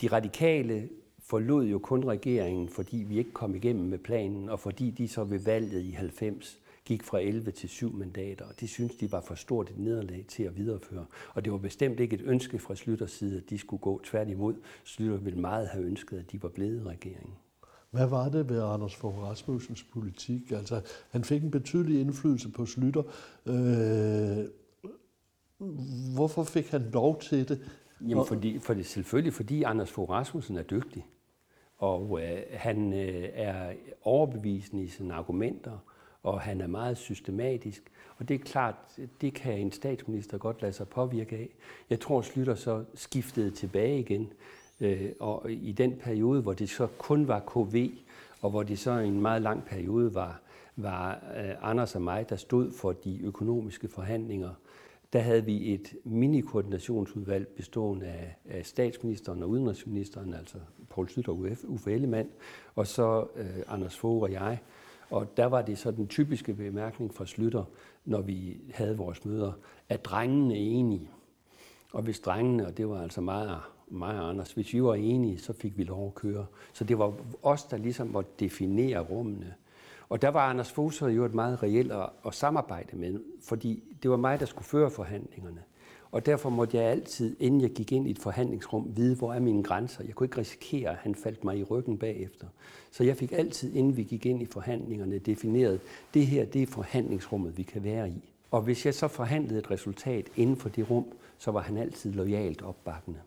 de radikale forlod jo kun regeringen, fordi vi ikke kom igennem med planen, og fordi de så ved valget i 90 gik fra 11 til 7 mandater, og det synes de var for stort et nederlag til at videreføre. Og det var bestemt ikke et ønske fra Slytters side, at de skulle gå tværtimod. Slytter ville meget have ønsket, at de var blevet i regeringen. Hvad var det ved Anders Fogh Rasmussens politik? Altså, han fik en betydelig indflydelse på Slytter. Øh, hvorfor fik han lov til det? Jamen, fordi, for det, selvfølgelig fordi Anders Fogh Rasmussen er dygtig. Og øh, han øh, er overbevisende i sine argumenter, og han er meget systematisk. Og det er klart, det kan en statsminister godt lade sig påvirke af. Jeg tror, Slytter så skiftede tilbage igen. Øh, og i den periode, hvor det så kun var KV, og hvor det så i en meget lang periode var, var øh, Anders og mig, der stod for de økonomiske forhandlinger, der havde vi et mini-koordinationsudvalg bestående af, af statsministeren og udenrigsministeren, altså Poul Slytter og Uffe Ellemann, og så øh, Anders Fogh og jeg. Og der var det så den typiske bemærkning fra Slytter, når vi havde vores møder, at drengene er enige. Og hvis drengene, og det var altså meget, meget Anders, hvis vi var enige, så fik vi lov at køre. Så det var os, der ligesom måtte definere rummene. Og der var Anders Foser jo et meget reelt at, at samarbejde med, fordi det var mig, der skulle føre forhandlingerne. Og derfor måtte jeg altid, inden jeg gik ind i et forhandlingsrum, vide, hvor er mine grænser. Jeg kunne ikke risikere, at han faldt mig i ryggen bagefter. Så jeg fik altid, inden vi gik ind i forhandlingerne, defineret, det her, det er forhandlingsrummet, vi kan være i. Og hvis jeg så forhandlede et resultat inden for det rum, så var han altid lojalt opbakkende.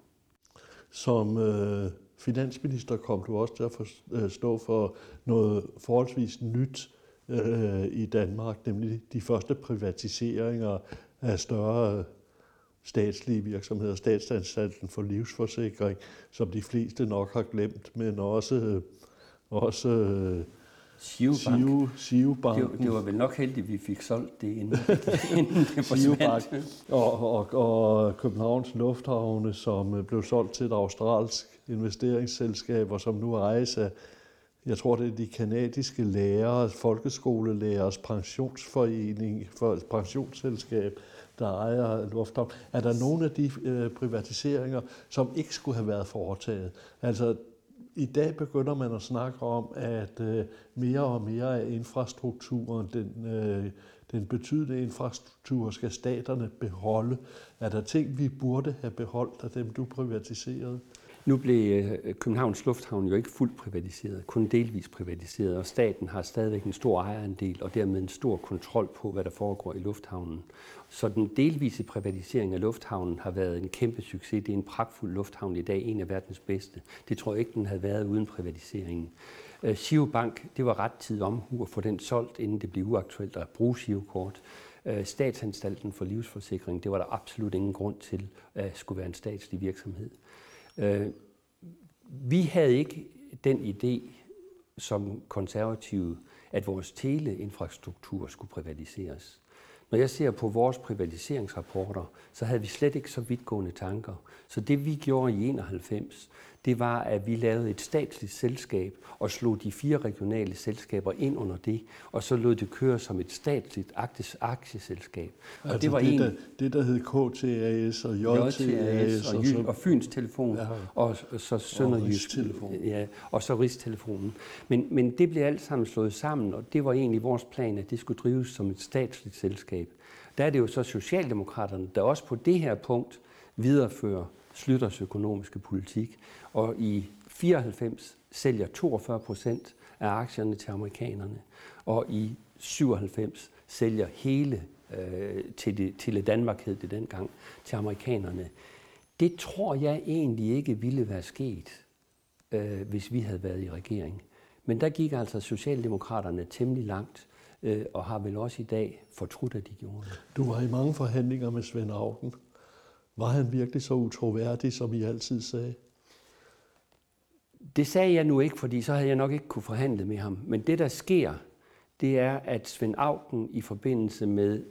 Som øh, finansminister kom du også til at øh, stå for noget forholdsvis nyt øh, i Danmark, nemlig de første privatiseringer af større statslige virksomheder, statsanstalten for livsforsikring, som de fleste nok har glemt, men også, også Siu Bank. Siu, Bank. Det, det var vel nok heldigt, at vi fik solgt det inden, inden det forsvandt. Og, og, og Københavns Lufthavne, som blev solgt til et australsk investeringsselskaber, som nu ejes af, jeg tror det er de kanadiske lærere, folkeskolelærers pensionsforening, for pensionsselskab, der ejer lufthavn. Er der nogle af de øh, privatiseringer, som ikke skulle have været foretaget? Altså, i dag begynder man at snakke om, at øh, mere og mere af infrastrukturen, den, øh, den betydelige infrastruktur, skal staterne beholde. Er der ting, vi burde have beholdt af dem, du privatiserede? Nu blev øh, Københavns Lufthavn jo ikke fuldt privatiseret, kun delvis privatiseret, og staten har stadigvæk en stor ejerandel og dermed en stor kontrol på, hvad der foregår i lufthavnen. Så den delvise privatisering af lufthavnen har været en kæmpe succes. Det er en pragtfuld lufthavn i dag, en af verdens bedste. Det tror jeg ikke, den havde været uden privatiseringen. Øh, Sio Bank, det var ret tid omhu at få den solgt, inden det blev uaktuelt at bruge Sio-kort. Øh, Statsanstalten for livsforsikring, det var der absolut ingen grund til at skulle være en statslig virksomhed. Øh, vi havde ikke den idé som konservative, at vores teleinfrastruktur skulle privatiseres. Når jeg ser på vores privatiseringsrapporter, så havde vi slet ikke så vidtgående tanker. Så det vi gjorde i 91, det var, at vi lavede et statsligt selskab og slog de fire regionale selskaber ind under det, og så lod det køre som et statsligt aktieselskab. Og altså det var det, en, der, det, der hed KTAS og JTAS, JTAS og, og, og, og Fyns Telefon, ja, og, og så Sønderjysk, og ja, og så Rigstelefonen. Men, men det blev alt sammen slået sammen, og det var egentlig vores plan, at det skulle drives som et statsligt selskab. Der er det jo så Socialdemokraterne, der også på det her punkt viderefører Slytters økonomiske politik. Og i 94 sælger 42 procent af aktierne til amerikanerne, og i 97 sælger hele øh, til, det, til Danmark hed det dengang, til amerikanerne. Det tror jeg egentlig ikke ville være sket, øh, hvis vi havde været i regering. Men der gik altså Socialdemokraterne temmelig langt, øh, og har vel også i dag fortrudt, at de gjorde det. Du var i mange forhandlinger med Svend Augen. Var han virkelig så utroværdig, som I altid sagde? Det sagde jeg nu ikke, fordi så havde jeg nok ikke kunne forhandle med ham. Men det, der sker, det er, at Svend Augen i forbindelse med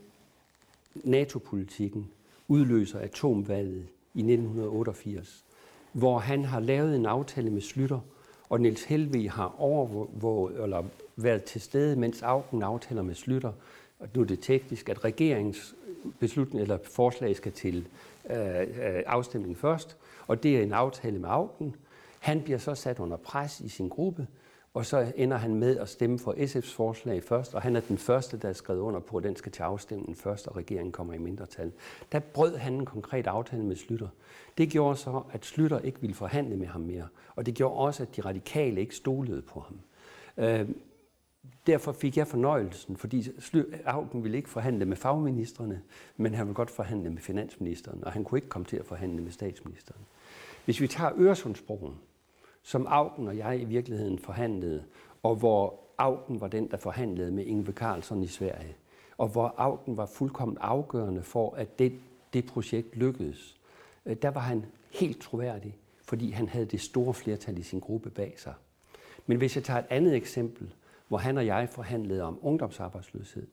NATO-politikken udløser atomvalget i 1988, hvor han har lavet en aftale med Slytter, og Niels Helvig har overvåget, eller været til stede, mens Augen aftaler med Slytter, og nu er det teknisk, at regeringens beslutning eller forslag skal til øh, øh, afstemning først, og det er en aftale med Augen. Han bliver så sat under pres i sin gruppe, og så ender han med at stemme for SF's forslag først, og han er den første, der er skrevet under på, at den skal til afstemning først, og regeringen kommer i mindretal. Der brød han en konkret aftale med Slytter. Det gjorde så, at Slytter ikke ville forhandle med ham mere, og det gjorde også, at de radikale ikke stolede på ham. Øh, derfor fik jeg fornøjelsen, fordi Augen ville ikke forhandle med fagministerne, men han ville godt forhandle med finansministeren, og han kunne ikke komme til at forhandle med statsministeren. Hvis vi tager Øresundsbroen, som Augen og jeg i virkeligheden forhandlede, og hvor Augen var den, der forhandlede med Inge Carlsson i Sverige, og hvor Augen var fuldkommen afgørende for, at det, det projekt lykkedes, øh, der var han helt troværdig, fordi han havde det store flertal i sin gruppe bag sig. Men hvis jeg tager et andet eksempel, hvor han og jeg forhandlede om ungdomsarbejdsløshed,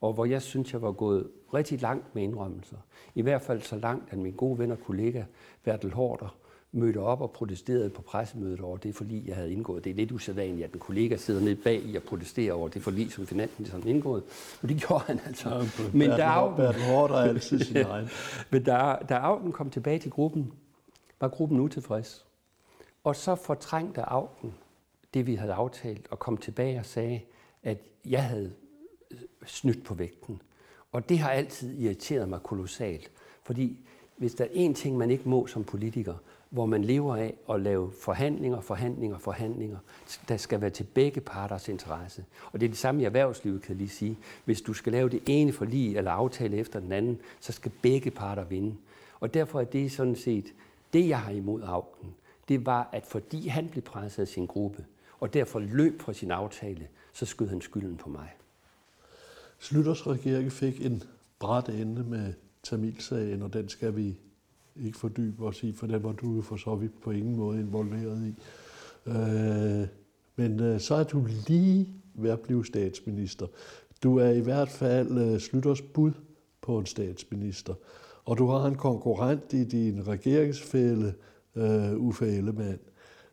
og hvor jeg synes, jeg var gået rigtig langt med indrømmelser. I hvert fald så langt, at min gode ven og kollega Bertel Hårder mødte op og protesterede på pressemødet over det forlig, jeg havde indgået. Det er lidt usædvanligt, at en kollega sidder nede bag i og protesterer over det forlig, som finansministeren har indgået. Men det gjorde han altså. Ja, men er altid sin egen. Men da, da Augen kom tilbage til gruppen, var gruppen utilfreds. Og så fortrængte Augen det, vi havde aftalt, og kom tilbage og sagde, at jeg havde snydt på vægten. Og det har altid irriteret mig kolossalt. Fordi hvis der er én ting, man ikke må som politiker, hvor man lever af at lave forhandlinger, forhandlinger, forhandlinger, der skal være til begge parters interesse. Og det er det samme i erhvervslivet, kan jeg lige sige. Hvis du skal lave det ene forlig eller aftale efter den anden, så skal begge parter vinde. Og derfor er det sådan set, det jeg har imod Augen, det var, at fordi han blev presset af sin gruppe, og derfor løb fra sin aftale, så skød han skylden på mig. Slytters regering fik en bræt ende med Tamilsagen, og den skal vi ikke fordybe os i, for den var du jo for så vidt på ingen måde involveret i. Øh, men øh, så er du lige ved at blive statsminister. Du er i hvert fald øh, Slytters bud på en statsminister. Og du har en konkurrent i din regeringsfælde, øh, Uffe Ellemann.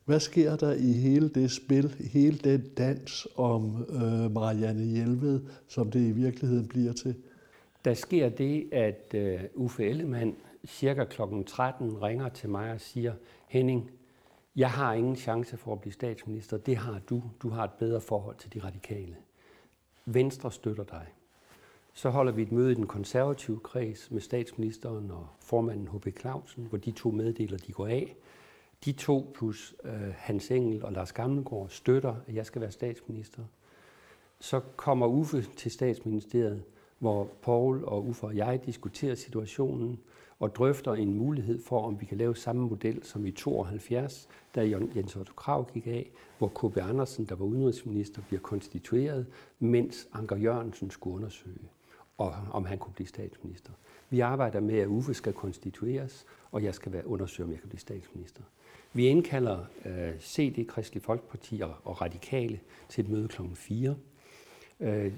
Hvad sker der i hele det spil, hele den dans om øh, Marianne Hjelved, som det i virkeligheden bliver til? Der sker det, at øh, Uffe Ellemann cirka kl. 13 ringer til mig og siger, Henning, jeg har ingen chance for at blive statsminister. Det har du. Du har et bedre forhold til de radikale. Venstre støtter dig. Så holder vi et møde i den konservative kreds med statsministeren og formanden H.P. Clausen, hvor de to meddeler, de går af. De to plus øh, Hans Engel og Lars Gammelgaard støtter, at jeg skal være statsminister. Så kommer Uffe til statsministeriet, hvor Paul og Uffe og jeg diskuterer situationen og drøfter en mulighed for, om vi kan lave samme model som i 72, da Jens Otto Krav gik af, hvor K.B. Andersen, der var udenrigsminister, bliver konstitueret, mens Anker Jørgensen skulle undersøge, og, om han kunne blive statsminister. Vi arbejder med, at Uffe skal konstitueres, og jeg skal være undersøge, om jeg kan blive statsminister. Vi indkalder øh, CD, Kristelig Folkeparti og, og Radikale til et møde kl. 4. Øh,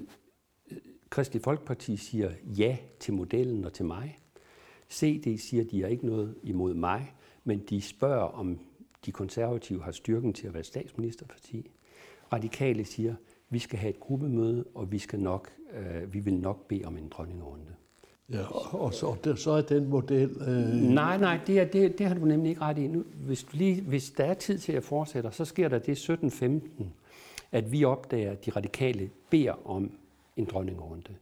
Kristelig Folkeparti siger ja til modellen og til mig. CD siger, at de har ikke noget imod mig, men de spørger, om de konservative har styrken til at være statsministerparti. Radikale siger, at vi skal have et gruppemøde, og vi, skal nok, øh, vi vil nok bede om en dronningerunde. Ja, og så, og så er den model... Øh... Nej, nej, det, er, det, det har du nemlig ikke ret i. Nu, hvis, lige, hvis der er tid til at fortsætte, så sker der det 17.15, at vi opdager, at de radikale beder om en dronningerunde.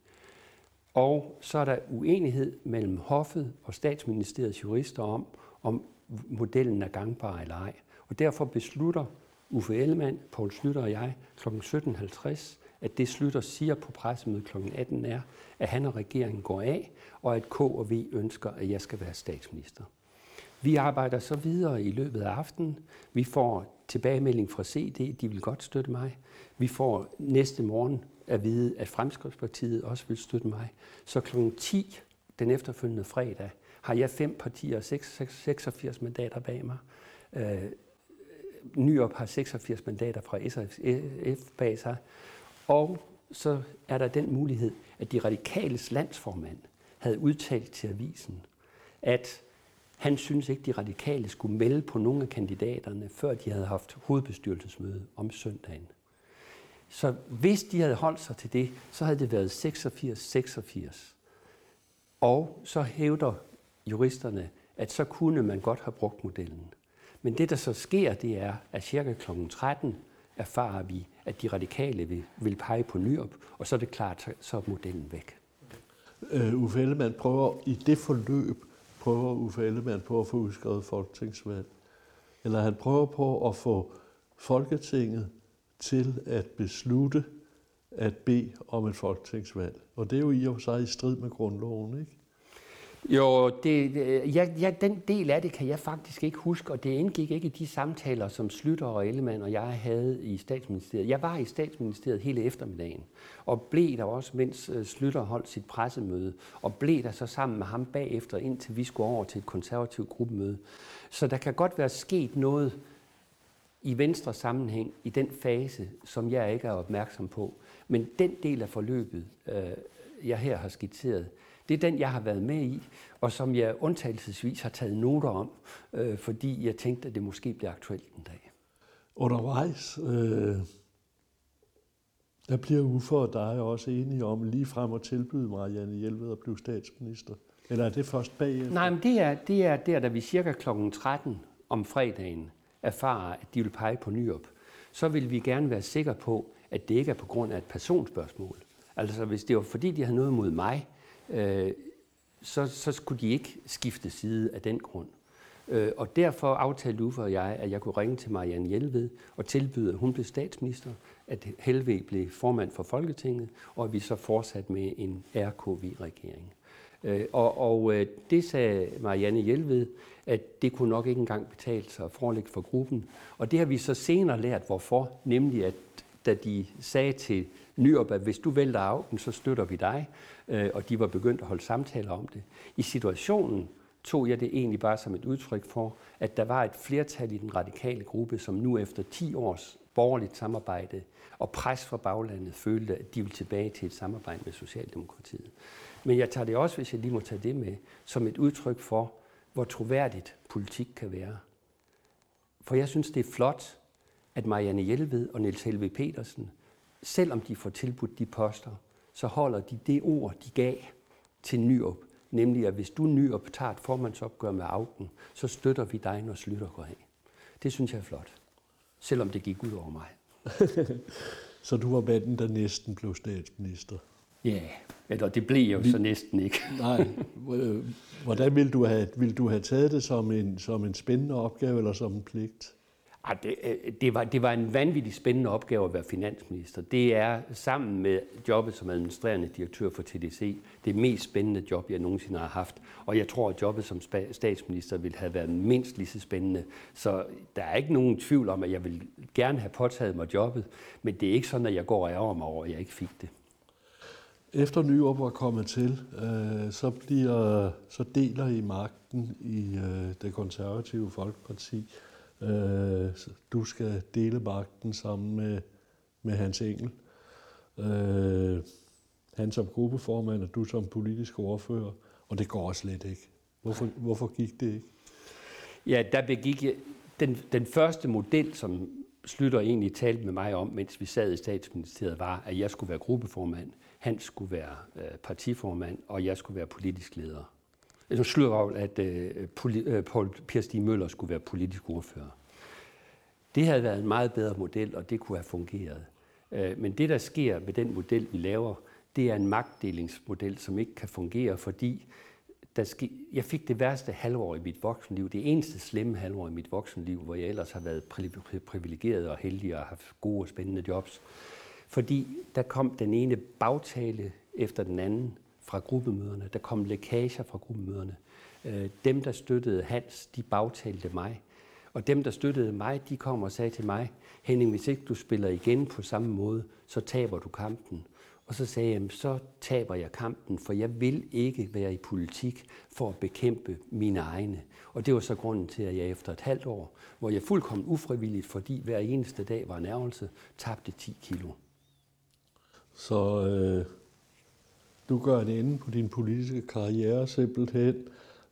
Og så er der uenighed mellem hoffet og statsministeriets jurister om, om modellen er gangbar eller ej. Og derfor beslutter Uffe Ellemann, Poul Slytter og jeg kl. 17.50, at det Slytter siger på pressemødet kl. 18 er, at han og regeringen går af, og at K og V ønsker, at jeg skal være statsminister. Vi arbejder så videre i løbet af aftenen. Vi får tilbagemelding fra CD, de vil godt støtte mig. Vi får næste morgen at vide, at Fremskridspartiet også vil støtte mig. Så kl. 10 den efterfølgende fredag har jeg fem partier og 86 mandater bag mig. Øh, Nyop har 86 mandater fra SF bag sig. Og så er der den mulighed, at de radikales landsformand havde udtalt til avisen, at han synes ikke, de radikale skulle melde på nogle af kandidaterne, før de havde haft hovedbestyrelsesmøde om søndagen. Så hvis de havde holdt sig til det, så havde det været 86-86. Og så hævder juristerne, at så kunne man godt have brugt modellen. Men det, der så sker, det er, at cirka kl. 13 erfarer vi, at de radikale vil, vil pege på Nyrup, og så er det klart, så er modellen væk. Øh, Uffe Ellemann prøver i det forløb, prøver Uffe Ellemann på at få udskrevet folketingsvalg. Eller han prøver på at få Folketinget til at beslutte at bede om et folketingsvalg. Og det er jo i og for sig i strid med grundloven, ikke? Jo, det, øh, ja, ja, den del af det kan jeg faktisk ikke huske, og det indgik ikke i de samtaler, som Slytter og Ellemann og jeg havde i statsministeriet. Jeg var i statsministeriet hele eftermiddagen, og blev der også, mens øh, Slytter holdt sit pressemøde, og blev der så sammen med ham bagefter, indtil vi skulle over til et konservativt gruppemøde. Så der kan godt være sket noget i venstre sammenhæng i den fase, som jeg ikke er opmærksom på. Men den del af forløbet, øh, jeg her har skitseret, det er den, jeg har været med i, og som jeg undtagelsesvis har taget noter om, øh, fordi jeg tænkte, at det måske bliver aktuelt en dag. Undervejs, øh, der bliver Uffe og dig også enige om lige frem at tilbyde Marianne Hjelved at blive statsminister. Eller er det først bagefter? Nej, men det er, det er der, da vi cirka kl. 13 om fredagen erfarer, at de vil pege på Nyrup. Så vil vi gerne være sikre på, at det ikke er på grund af et personspørgsmål. Altså hvis det var fordi, de havde noget mod mig, øh, så, så skulle de ikke skifte side af den grund. Øh, og derfor aftalte Uffe og jeg, at jeg kunne ringe til Marianne Hjelved og tilbyde, at hun blev statsminister, at Helve blev formand for Folketinget, og at vi så fortsatte med en RKV-regering. Øh, og, og øh, det sagde Marianne Hjelved, at det kunne nok ikke engang betale sig at forelægge for gruppen. Og det har vi så senere lært, hvorfor. Nemlig, at da de sagde til Nyrup, at hvis du vælter af så støtter vi dig, øh, og de var begyndt at holde samtaler om det. I situationen tog jeg det egentlig bare som et udtryk for, at der var et flertal i den radikale gruppe, som nu efter 10 års borgerligt samarbejde og pres fra baglandet følte, at de ville tilbage til et samarbejde med Socialdemokratiet. Men jeg tager det også, hvis jeg lige må tage det med, som et udtryk for, hvor troværdigt politik kan være. For jeg synes, det er flot, at Marianne Hjelved og Niels Helve Petersen, selvom de får tilbudt de poster, så holder de det ord, de gav til Nyrup, nemlig at hvis du Nyrup tager et formandsopgør med Augen, så støtter vi dig, når Slytter går af. Det synes jeg er flot, selvom det gik ud over mig. så du var manden, der næsten blev statsminister? Ja, eller det blev jo Vi, så næsten ikke. nej. Hvordan ville du, have, ville du have taget det som en, som en spændende opgave eller som en pligt? Ah, det, øh, det, var, det var en vanvittig spændende opgave at være finansminister. Det er sammen med jobbet som administrerende direktør for TDC det mest spændende job, jeg nogensinde har haft. Og jeg tror, at jobbet som statsminister ville have været mindst lige så spændende. Så der er ikke nogen tvivl om, at jeg vil gerne have påtaget mig jobbet, men det er ikke sådan, at jeg går og ærger mig over, at jeg ikke fik det. Efter Nyrup var kommet til, øh, så, bliver, så deler I magten i øh, det konservative Folkeparti. Øh, du skal dele magten sammen med, med Hans Engel. Øh, han som gruppeformand, og du som politisk ordfører. Og det går slet ikke. Hvorfor, hvorfor gik det ikke? Ja, der begik jeg, den, den første model, som Slytter egentlig talte med mig om, mens vi sad i statsministeriet, var, at jeg skulle være gruppeformand, han skulle være øh, partiformand, og jeg skulle være politisk leder. Nu slutter at øh, øh, Paul Per Stig Møller skulle være politisk ordfører. Det havde været en meget bedre model, og det kunne have fungeret. Øh, men det, der sker med den model, vi laver, det er en magtdelingsmodel, som ikke kan fungere, fordi der ske, jeg fik det værste halvår i mit voksenliv, det eneste slemme halvår i mit voksenliv, hvor jeg ellers har været privilegeret og heldig og haft gode og spændende jobs. Fordi der kom den ene bagtale efter den anden fra gruppemøderne. Der kom lækager fra gruppemøderne. Øh, dem, der støttede Hans, de bagtalte mig. Og dem, der støttede mig, de kom og sagde til mig, Henning, hvis ikke du spiller igen på samme måde, så taber du kampen. Og så sagde jeg, så taber jeg kampen, for jeg vil ikke være i politik for at bekæmpe mine egne. Og det var så grunden til, at jeg efter et halvt år, hvor jeg fuldkommen ufrivilligt, fordi hver eneste dag var en ærgelse, tabte 10 kilo. Så øh, du gør en ende på din politiske karriere simpelthen.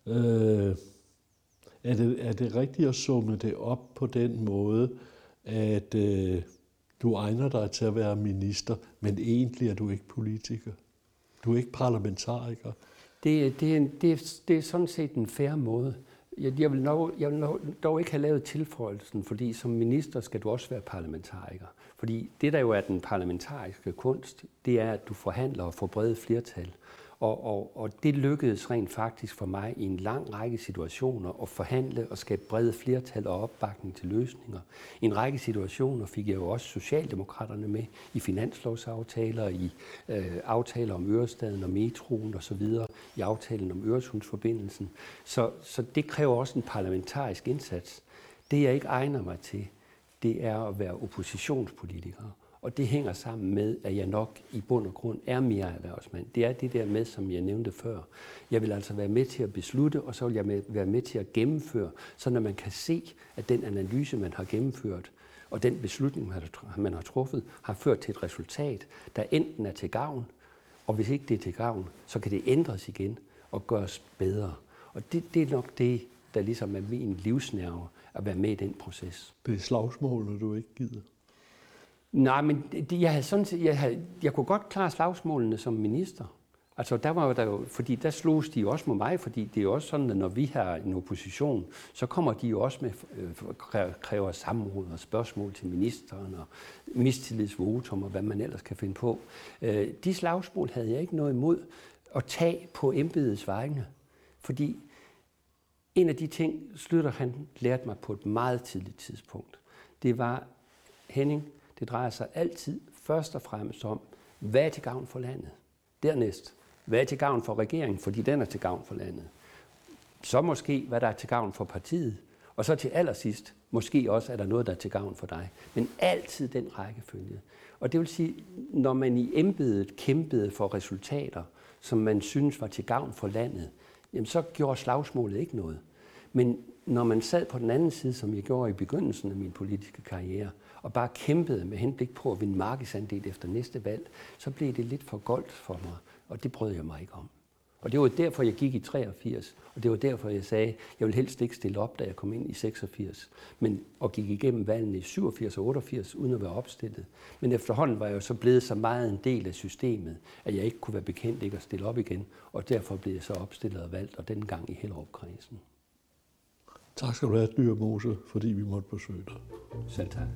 Øh, er, det, er det rigtigt at summe det op på den måde, at øh, du egner dig til at være minister, men egentlig er du ikke politiker? Du er ikke parlamentariker? Det, det, er, det, er, det er sådan set en færre måde. Jeg, jeg, vil nok, jeg vil nok, dog ikke have lavet tilføjelsen, fordi som minister skal du også være parlamentariker. Fordi det, der jo er den parlamentariske kunst, det er, at du forhandler og får brede flertal. Og, og, og det lykkedes rent faktisk for mig i en lang række situationer at forhandle og skabe brede flertal og opbakning til løsninger. I en række situationer fik jeg jo også Socialdemokraterne med i finanslovsaftaler, i øh, aftaler om Ørestaden og metroen osv., i aftalen om Øresundsforbindelsen. Så, så det kræver også en parlamentarisk indsats. Det jeg ikke egner mig til, det er at være oppositionspolitiker. Og det hænger sammen med, at jeg nok i bund og grund er mere erhvervsmand. Det er det der med, som jeg nævnte før. Jeg vil altså være med til at beslutte, og så vil jeg med, være med til at gennemføre, så når man kan se, at den analyse, man har gennemført, og den beslutning, man har truffet, har ført til et resultat, der enten er til gavn, og hvis ikke det er til gavn, så kan det ændres igen og gøres bedre. Og det, det er nok det, der ligesom er min livsnerve, at være med i den proces. Det er slagsmål, du ikke gider. Nej, men det, jeg, havde sådan, jeg, havde, jeg kunne godt klare slagsmålene som minister. Altså der var der jo, fordi der slogs de også med mig, fordi det er jo også sådan, at når vi har en opposition, så kommer de jo også med, øh, kræver samråd og spørgsmål til ministeren og mistillidsvotum og hvad man ellers kan finde på. Øh, de slagsmål havde jeg ikke noget imod at tage på embedets vegne, fordi en af de ting, Slytter han lærte mig på et meget tidligt tidspunkt, det var, Henning, det drejer sig altid først og fremmest om, hvad er til gavn for landet? Dernæst, hvad er til gavn for regeringen, fordi den er til gavn for landet? Så måske, hvad der er til gavn for partiet. Og så til allersidst, måske også er der noget, der er til gavn for dig. Men altid den rækkefølge. Og det vil sige, når man i embedet kæmpede for resultater, som man synes var til gavn for landet, jamen så gjorde slagsmålet ikke noget. Men når man sad på den anden side, som jeg gjorde i begyndelsen af min politiske karriere, og bare kæmpede med henblik på at vinde markedsandel efter næste valg, så blev det lidt for goldt for mig, og det brød jeg mig ikke om. Og det var derfor, jeg gik i 83, og det var derfor, jeg sagde, jeg vil helst ikke stille op, da jeg kom ind i 86, men og gik igennem valgene i 87 og 88 uden at være opstillet. Men efterhånden var jeg jo så blevet så meget en del af systemet, at jeg ikke kunne være bekendt ikke at stille op igen, og derfor blev jeg så opstillet og valgt, og den gang i Hellerup-kredsen. Tak skal du have, Dyrmose, fordi vi måtte besøge dig. Selv tak.